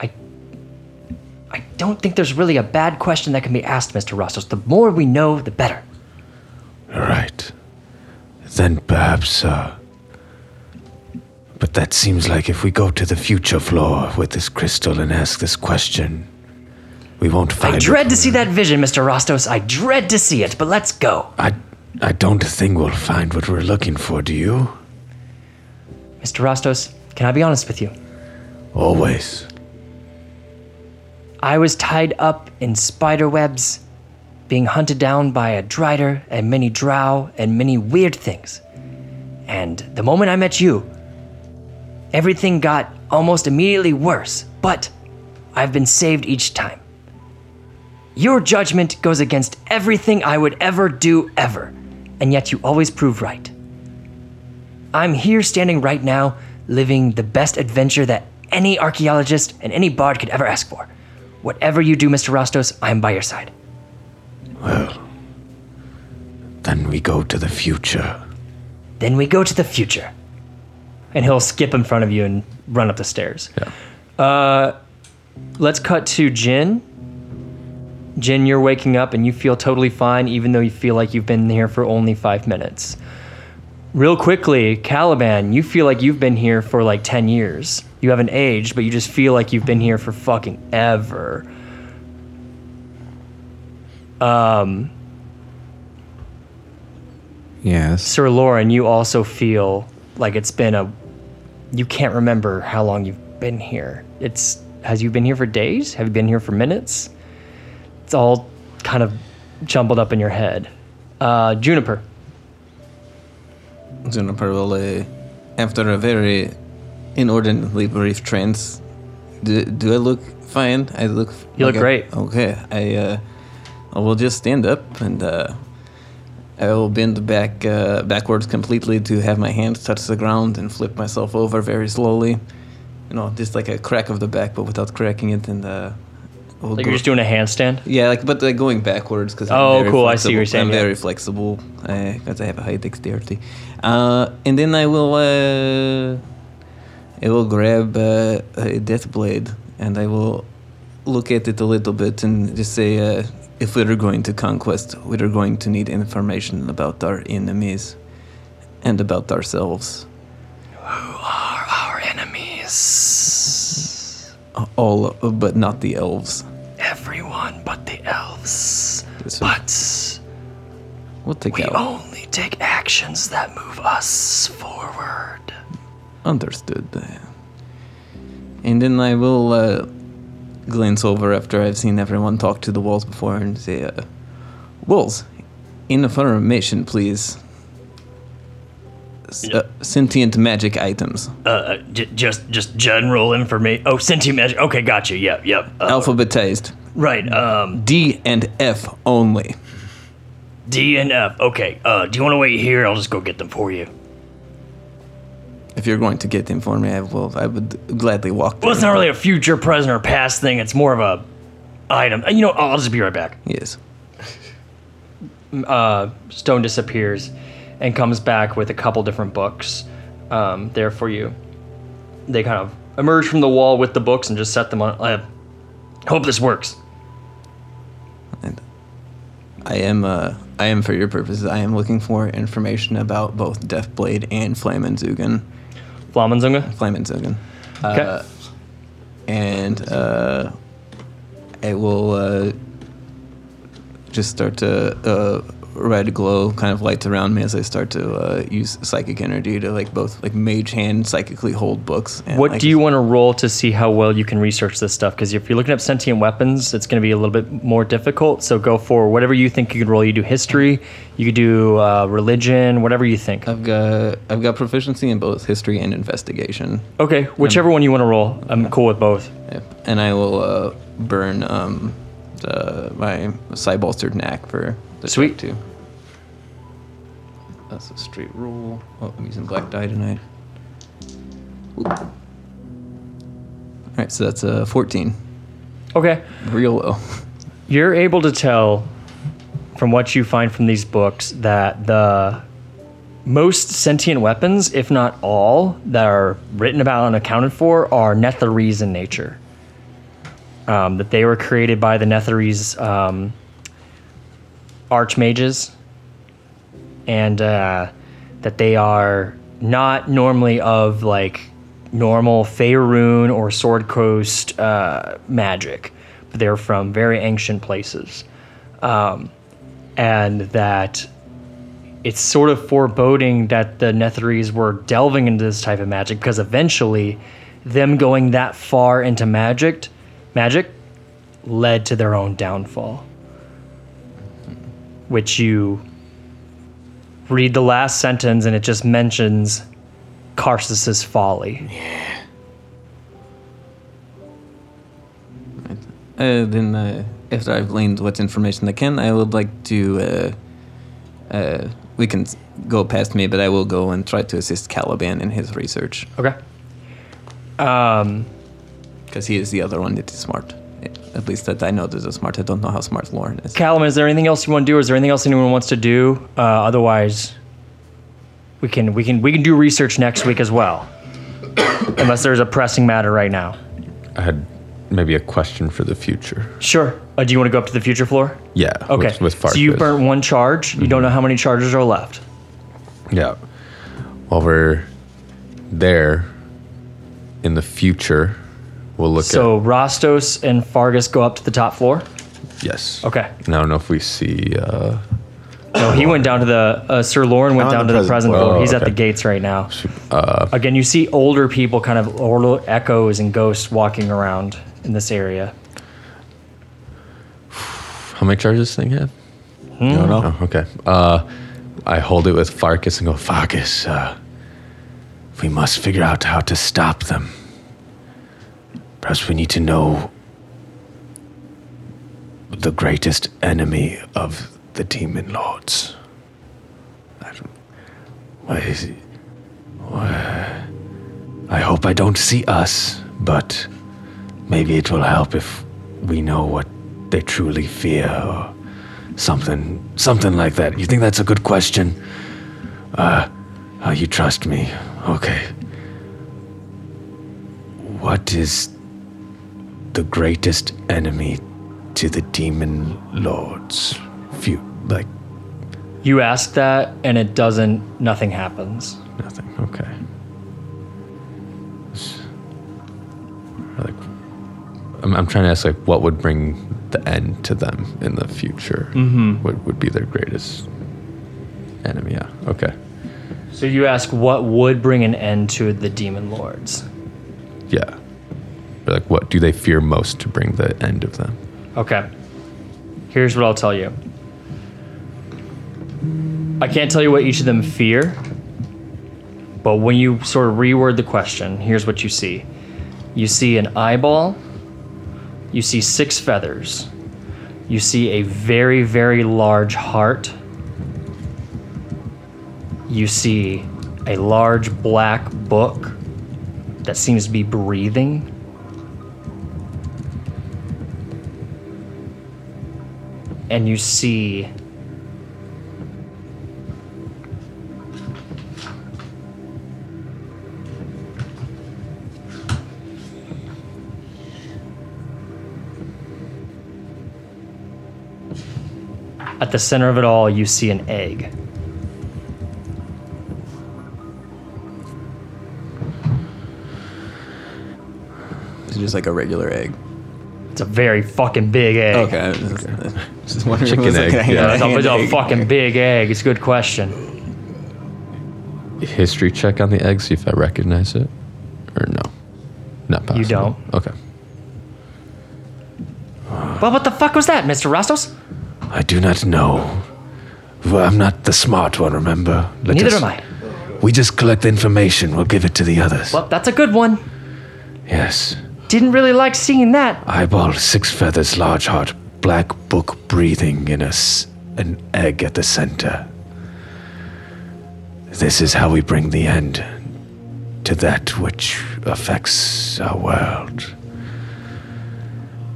I, I don't think there's really a bad question that can be asked, Mr. Rassos. The more we know, the better. Right. Then perhaps, uh. But that seems like if we go to the future floor with this crystal and ask this question, we won't find I it. dread to see that vision, Mr. Rostos. I dread to see it, but let's go. I, I don't think we'll find what we're looking for, do you? Mr. Rostos, can I be honest with you? Always. I was tied up in spider webs, being hunted down by a drider and many drow and many weird things. And the moment I met you, everything got almost immediately worse, but I've been saved each time. Your judgment goes against everything I would ever do ever, and yet you always prove right. I'm here standing right now, living the best adventure that any archaeologist and any bard could ever ask for. Whatever you do, Mr. Rostos, I'm by your side. Well, then we go to the future. Then we go to the future. And he'll skip in front of you and run up the stairs. Yeah. Uh, let's cut to Jin. Jin, you're waking up and you feel totally fine, even though you feel like you've been here for only five minutes. Real quickly, Caliban, you feel like you've been here for like 10 years. You haven't aged, but you just feel like you've been here for fucking ever. Um, Yes. Sir Lauren, you also feel like it's been a. You can't remember how long you've been here. It's. Has you been here for days? Have you been here for minutes? It's all kind of jumbled up in your head. Uh, Juniper. Juniper will, uh, after a very inordinately brief trance, do, do I look fine? I look. You look like I- great. okay, I uh, I will just stand up and uh, I will bend back uh, backwards completely to have my hands touch the ground and flip myself over very slowly. You know, just like a crack of the back, but without cracking it. And uh, we'll Like go- you're just doing a handstand? yeah, like but like going backwards because Oh, cool, I see what you're saying, I'm yeah. very flexible because I have a high dexterity, uh, and then I will uh, I will grab uh, a death blade and I will look at it a little bit and just say, if we're going to conquest, we're going to need information about our enemies and about ourselves. Who are our enemies. All, but not the elves. Everyone but the elves. But We'll take we out. only take actions that move us forward. Understood. And then I will uh, glance over after I've seen everyone talk to the walls before and say, uh, Walls, information, please. S- uh, sentient magic items. Uh, j- just just general information. Oh, sentient magic. Okay, gotcha. Yep, yep. Uh, Alphabetized. right. Um, D and F only. D and F. Okay. Uh, do you want to wait here? I'll just go get them for you. If you're going to get them for me, I will. I would gladly walk. Well, it's not really a future, present, or past thing. It's more of a item. Uh, You know, I'll just be right back. Yes. uh, Stone disappears and comes back with a couple different books um, there for you. They kind of emerge from the wall with the books and just set them on. I hope this works. And I am. Uh, I am for your purposes. I am looking for information about both Deathblade and Flamenzugen. Flamenzunga? Flamenzugen. Okay. Uh, and uh, I will uh, just start to uh, red glow kind of lights around me as I start to uh, use psychic energy to like both like mage hand psychically hold books. And, what like, do you want to roll to see how well you can research this stuff? Because if you're looking up sentient weapons, it's going to be a little bit more difficult. So go for whatever you think you can roll. You do history, you could do uh, religion, whatever you think. I've got I've got proficiency in both history and investigation. Okay, whichever one you want to roll. I'm cool with both. And I will uh, burn um, the, my side bolstered knack for Sweet. too. That's a straight roll. Oh, I'm using black die tonight. Oop. All right, so that's a 14. Okay. Real low. You're able to tell from what you find from these books that the most sentient weapons, if not all, that are written about and accounted for are Netherese in nature. Um, that they were created by the Netherese um, archmages, and uh, that they are not normally of like normal Faerun or Sword Coast uh, magic, but they're from very ancient places, um, and that it's sort of foreboding that the Netherese were delving into this type of magic because eventually, them going that far into magic, magic, led to their own downfall. Which you read the last sentence and it just mentions Karsus's folly. Yeah. Uh, then, uh, after I've gleaned what information I can, I would like to. Uh, uh, we can go past me, but I will go and try to assist Caliban in his research. Okay. Um, Because he is the other one that is smart. At least that I know there's a smart. I don't know how smart Lauren is. Callum, is there anything else you want to do? Is there anything else anyone wants to do? Uh, otherwise, we can we can we can do research next week as well, unless there's a pressing matter right now. I had maybe a question for the future. Sure. Uh, do you want to go up to the future floor? Yeah. Okay. With, with so you Farkas. burnt one charge. You don't know how many charges are left. Yeah. While we're there, in the future, we'll look So Rostos and Farkas go up to the top floor. Yes. Okay. And I don't know if we see. Uh, No, he went down to the uh, Sir Lauren went I'm down the to the present present floor. floor. He's Oh, at the gates right now. uh, Again, you see older people, kind of older echoes and ghosts walking around in this area. how many charges does this thing have? You don't know? Oh, okay. Uh, I hold it with Farkas and go, Farkas, uh, We must figure out how to stop them. Perhaps we need to know the greatest enemy of the demon lords. I don't. Why is he? Why, I hope I don't see us, but maybe it will help if we know what they truly fear or something, something like that. You think that's a good question? Uh, oh, you trust me. Okay. What is the greatest enemy to the demon lords? Few, like You ask that, and it doesn't. Nothing happens. nothing. Okay. Like, I'm, I'm trying to ask, like, what would bring the end to them in the future? Mm-hmm. What would be their greatest enemy? Yeah. Okay. So you ask what would bring an end to the demon lords. Yeah. Like, what do they fear most to bring the end of them? Okay. Here's what I'll tell you. I can't tell you what each of them fear, but when you sort of reword the question, here's what you see. You see an eyeball, you see six feathers, you see a very, very large heart, you see a large black book that seems to be breathing. And you see at the center of it all you see an egg It's just like a regular egg. it's a very fucking big egg Okay. I was Just, just wondering if it Chicken was like egg, a, yeah. a it's, a, hand it's a fucking big egg it's a good question History check on the egg, see if I recognize it. Or no? Not possible. You don't. Okay. well what the fuck was that mr rostos I do not know. Well, I'm not the smart one, remember? Let neither us- am i We just collect the information. We'll give it to the others. well that's a good one Yes. didn't really like seeing that Eyeball, six feathers, large heart, black book breathing in us, an egg at the center. This is how we bring the end to that which affects our world.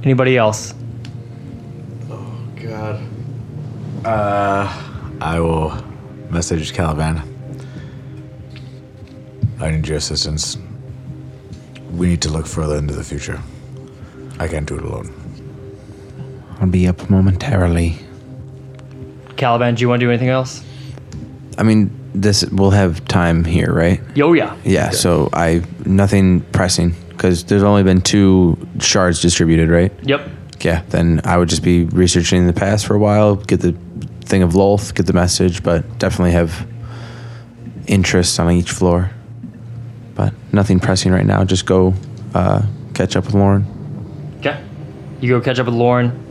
anybody else Oh, God. Uh, I will message Caliban. I need your assistance. We need to look further into the future. I can't do it alone. I'll be up momentarily. caliban do you want to do anything else I mean, this we'll have time here, right? Oh yeah Yeah. So I nothing pressing because there's only been two shards distributed, right? yep Yeah. Then I would just be researching the past for a while, get the thing of Lolth, get the message, but definitely have interest on each floor. But nothing pressing right now. Just go uh, catch up with Lauren. Okay. You go catch up with Lauren.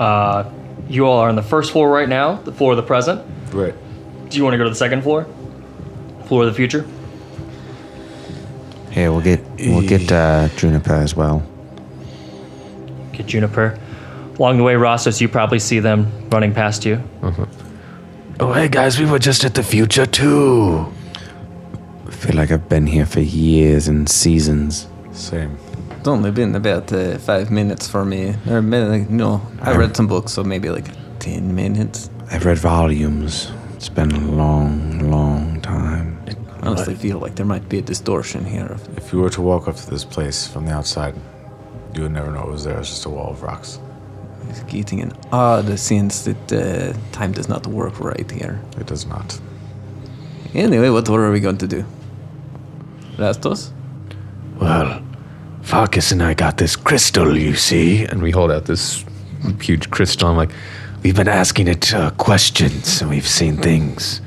Uh, you all are on the first floor right now, the floor of the present. Right. Do you want to go to the second floor? Floor of the future? Yeah, we'll get we'll get uh, Juniper as well. Get Juniper. Along the way, Rostos, you probably see them running past you. Oh, hey guys, we were just at the future too. I feel like I've been here for years and seasons. Same. It's only been about uh, five minutes for me. Or maybe, like, no, I read some books, so maybe like ten minutes. I've read volumes. It's been a long, long time. I honestly feel like there might be a distortion here. If you were to walk up to this place from the outside, you would never know it was there. It's just a wall of rocks. It's getting an odd sense that uh, time does not work right here. It does not. Anyway, what are we going to do? Rastos? Well, Farkas and I got this crystal, you see. And we hold out this huge crystal. I'm like, We've been asking it uh, questions, and we've seen things.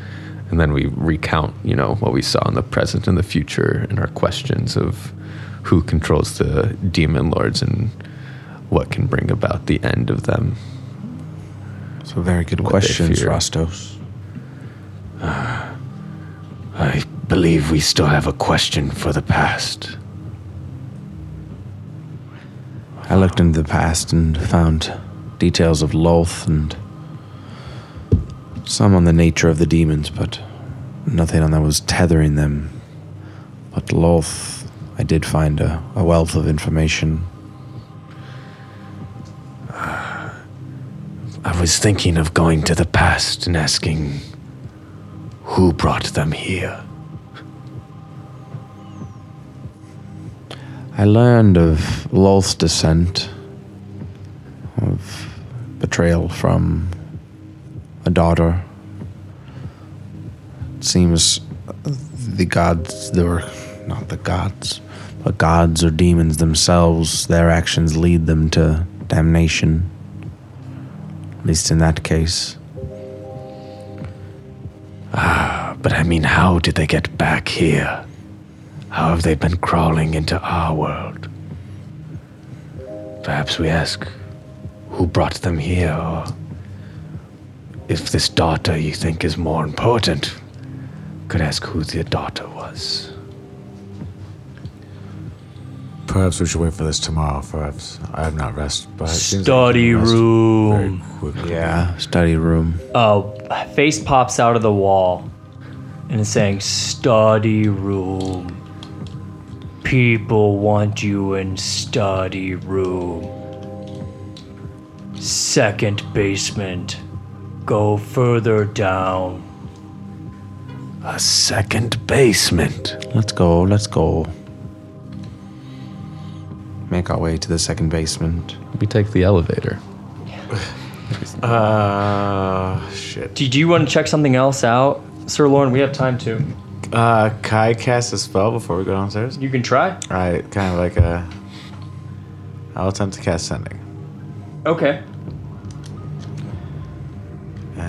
and then we recount, you know, what we saw in the present and the future and our questions of who controls the demon lords and what can bring about the end of them. So very good What questions. Rostos. I believe we still have a question for the past. I looked into the past and found details of Lolth and some on the nature of the demons, but nothing on that was tethering them. But Lolth, I did find a, a wealth of information. I was thinking of going to the past and asking who brought them here. I learned of Lolth's descent, of betrayal from a daughter. It seems the gods, they were not the gods, but gods or demons themselves, their actions lead them to damnation. At least in that case. Ah, but I mean, how did they get back here? How have they been crawling into our world? Perhaps we ask who brought them here, or if this daughter you think is more important, could ask who the daughter was. Perhaps we should wait for this tomorrow. Perhaps I have not rest, but it seems like Study can rest room. Very quickly. Yeah, study room. A face pops out of the wall and is saying, Study room. People want you in study room. Second basement. Go further down. A second basement. Let's go, let's go. Make our way to the second basement. We take the elevator. Uh, shit. Do you want to check something else out, Sir Lauren? We have time to. Uh, Kai cast a spell before we go downstairs. You can try. All right, kind of like a. I'll attempt to cast sending. Okay.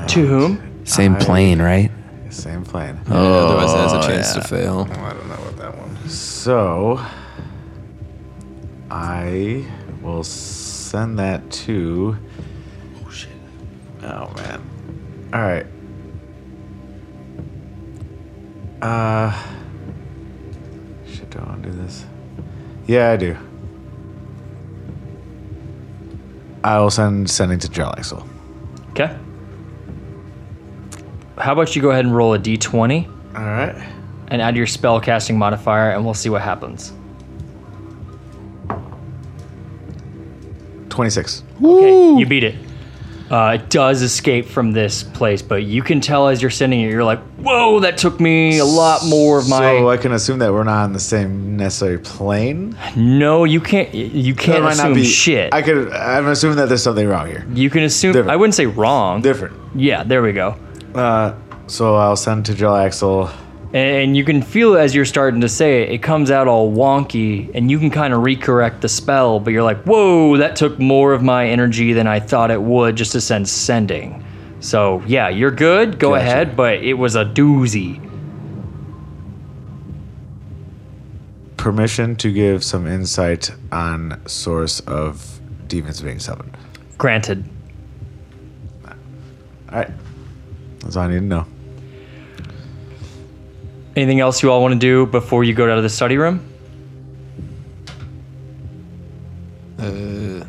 To whom? Same plane, right? Same plane. Oh, Otherwise, it has a chance to fail. I don't know what that one. So, I will send that to. Oh shit! Oh man! All right. Uh. Shit! Do I want to do this? Yeah, I do. I will send sending to Jarlaxle. Okay. How about you go ahead and roll a d20 All right. and add your spell casting modifier, and we'll see what happens. Twenty-six. Okay, you beat it. Uh, it does escape from this place, but you can tell as you're sending it, you're like, "Whoa, that took me a lot more of my." So I can assume that we're not on the same necessary plane. no, you can't. You can't might not assume be- shit. I could. I'm assuming that there's something wrong here. you can assume. Different. I wouldn't say wrong. Different. Yeah, there we go. Uh, so I'll send to Jarlaxle. And you can feel it as you're starting to say it, it comes out all wonky, and you can kind of recorrect the spell, but you're like, whoa, that took more of my energy than I thought it would just to send sending. So, yeah, you're good, go Gotcha. ahead, but it was a doozy. Permission to give some insight on source of demons being summoned. Granted. All right. That's all I need to know. Anything else you all want to do before you go down to the study room? Uh,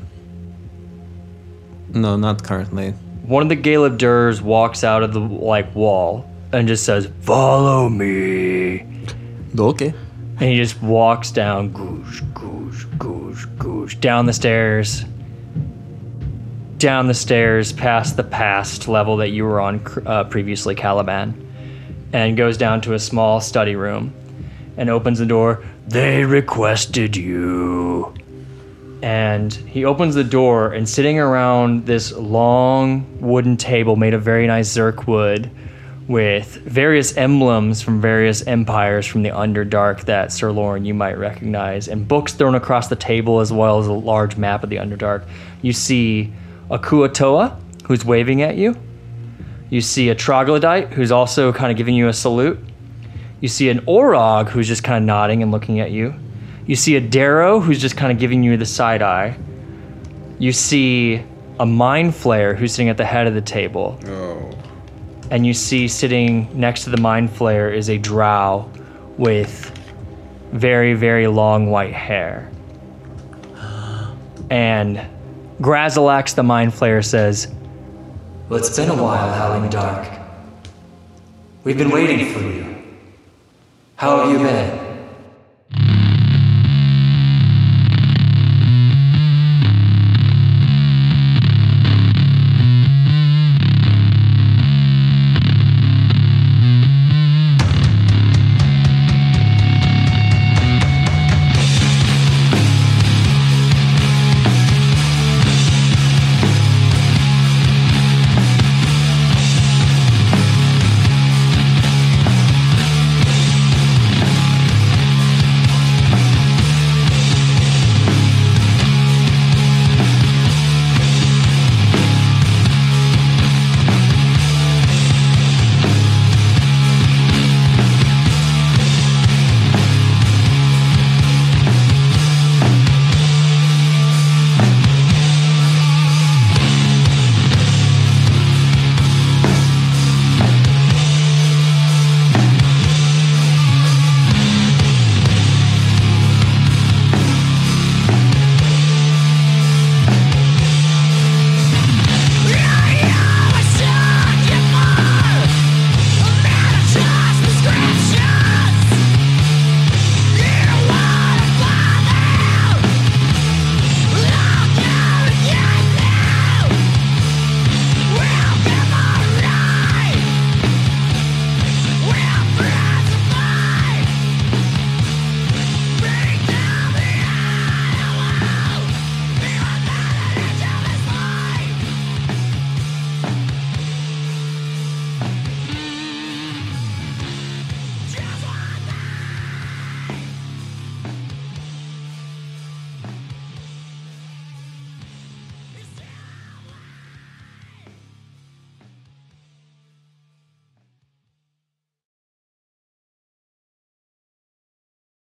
no, not currently. One of the Galeb Duhrs walks out of the like wall and just says, "Follow me." Okay. And he just walks down, goosh, goosh, goosh, goosh, down the stairs, down the stairs past the past level that you were on uh, previously, Caliban, and goes down to a small study room and opens the door. They requested you. And he opens the door, and sitting around this long wooden table made of very nice zurkhwood with various emblems from various empires from the Underdark that Sir Lauren you might recognize, and books thrown across the table as well as a large map of the Underdark. You see a Kuo-toa who's waving at you. You see a troglodyte who's also kind of giving you a salute. You see an Orog who's just kind of nodding and looking at you. You see a Derro who's just kind of giving you the side eye. You see a Mind Flayer who's sitting at the head of the table. Oh. And you see sitting next to the Mind Flayer is a drow with very, very long white hair. And Grazilaxx the Mind Flayer says, Well, it's been a while, Howling Dark. We've been waiting for you. How have you been?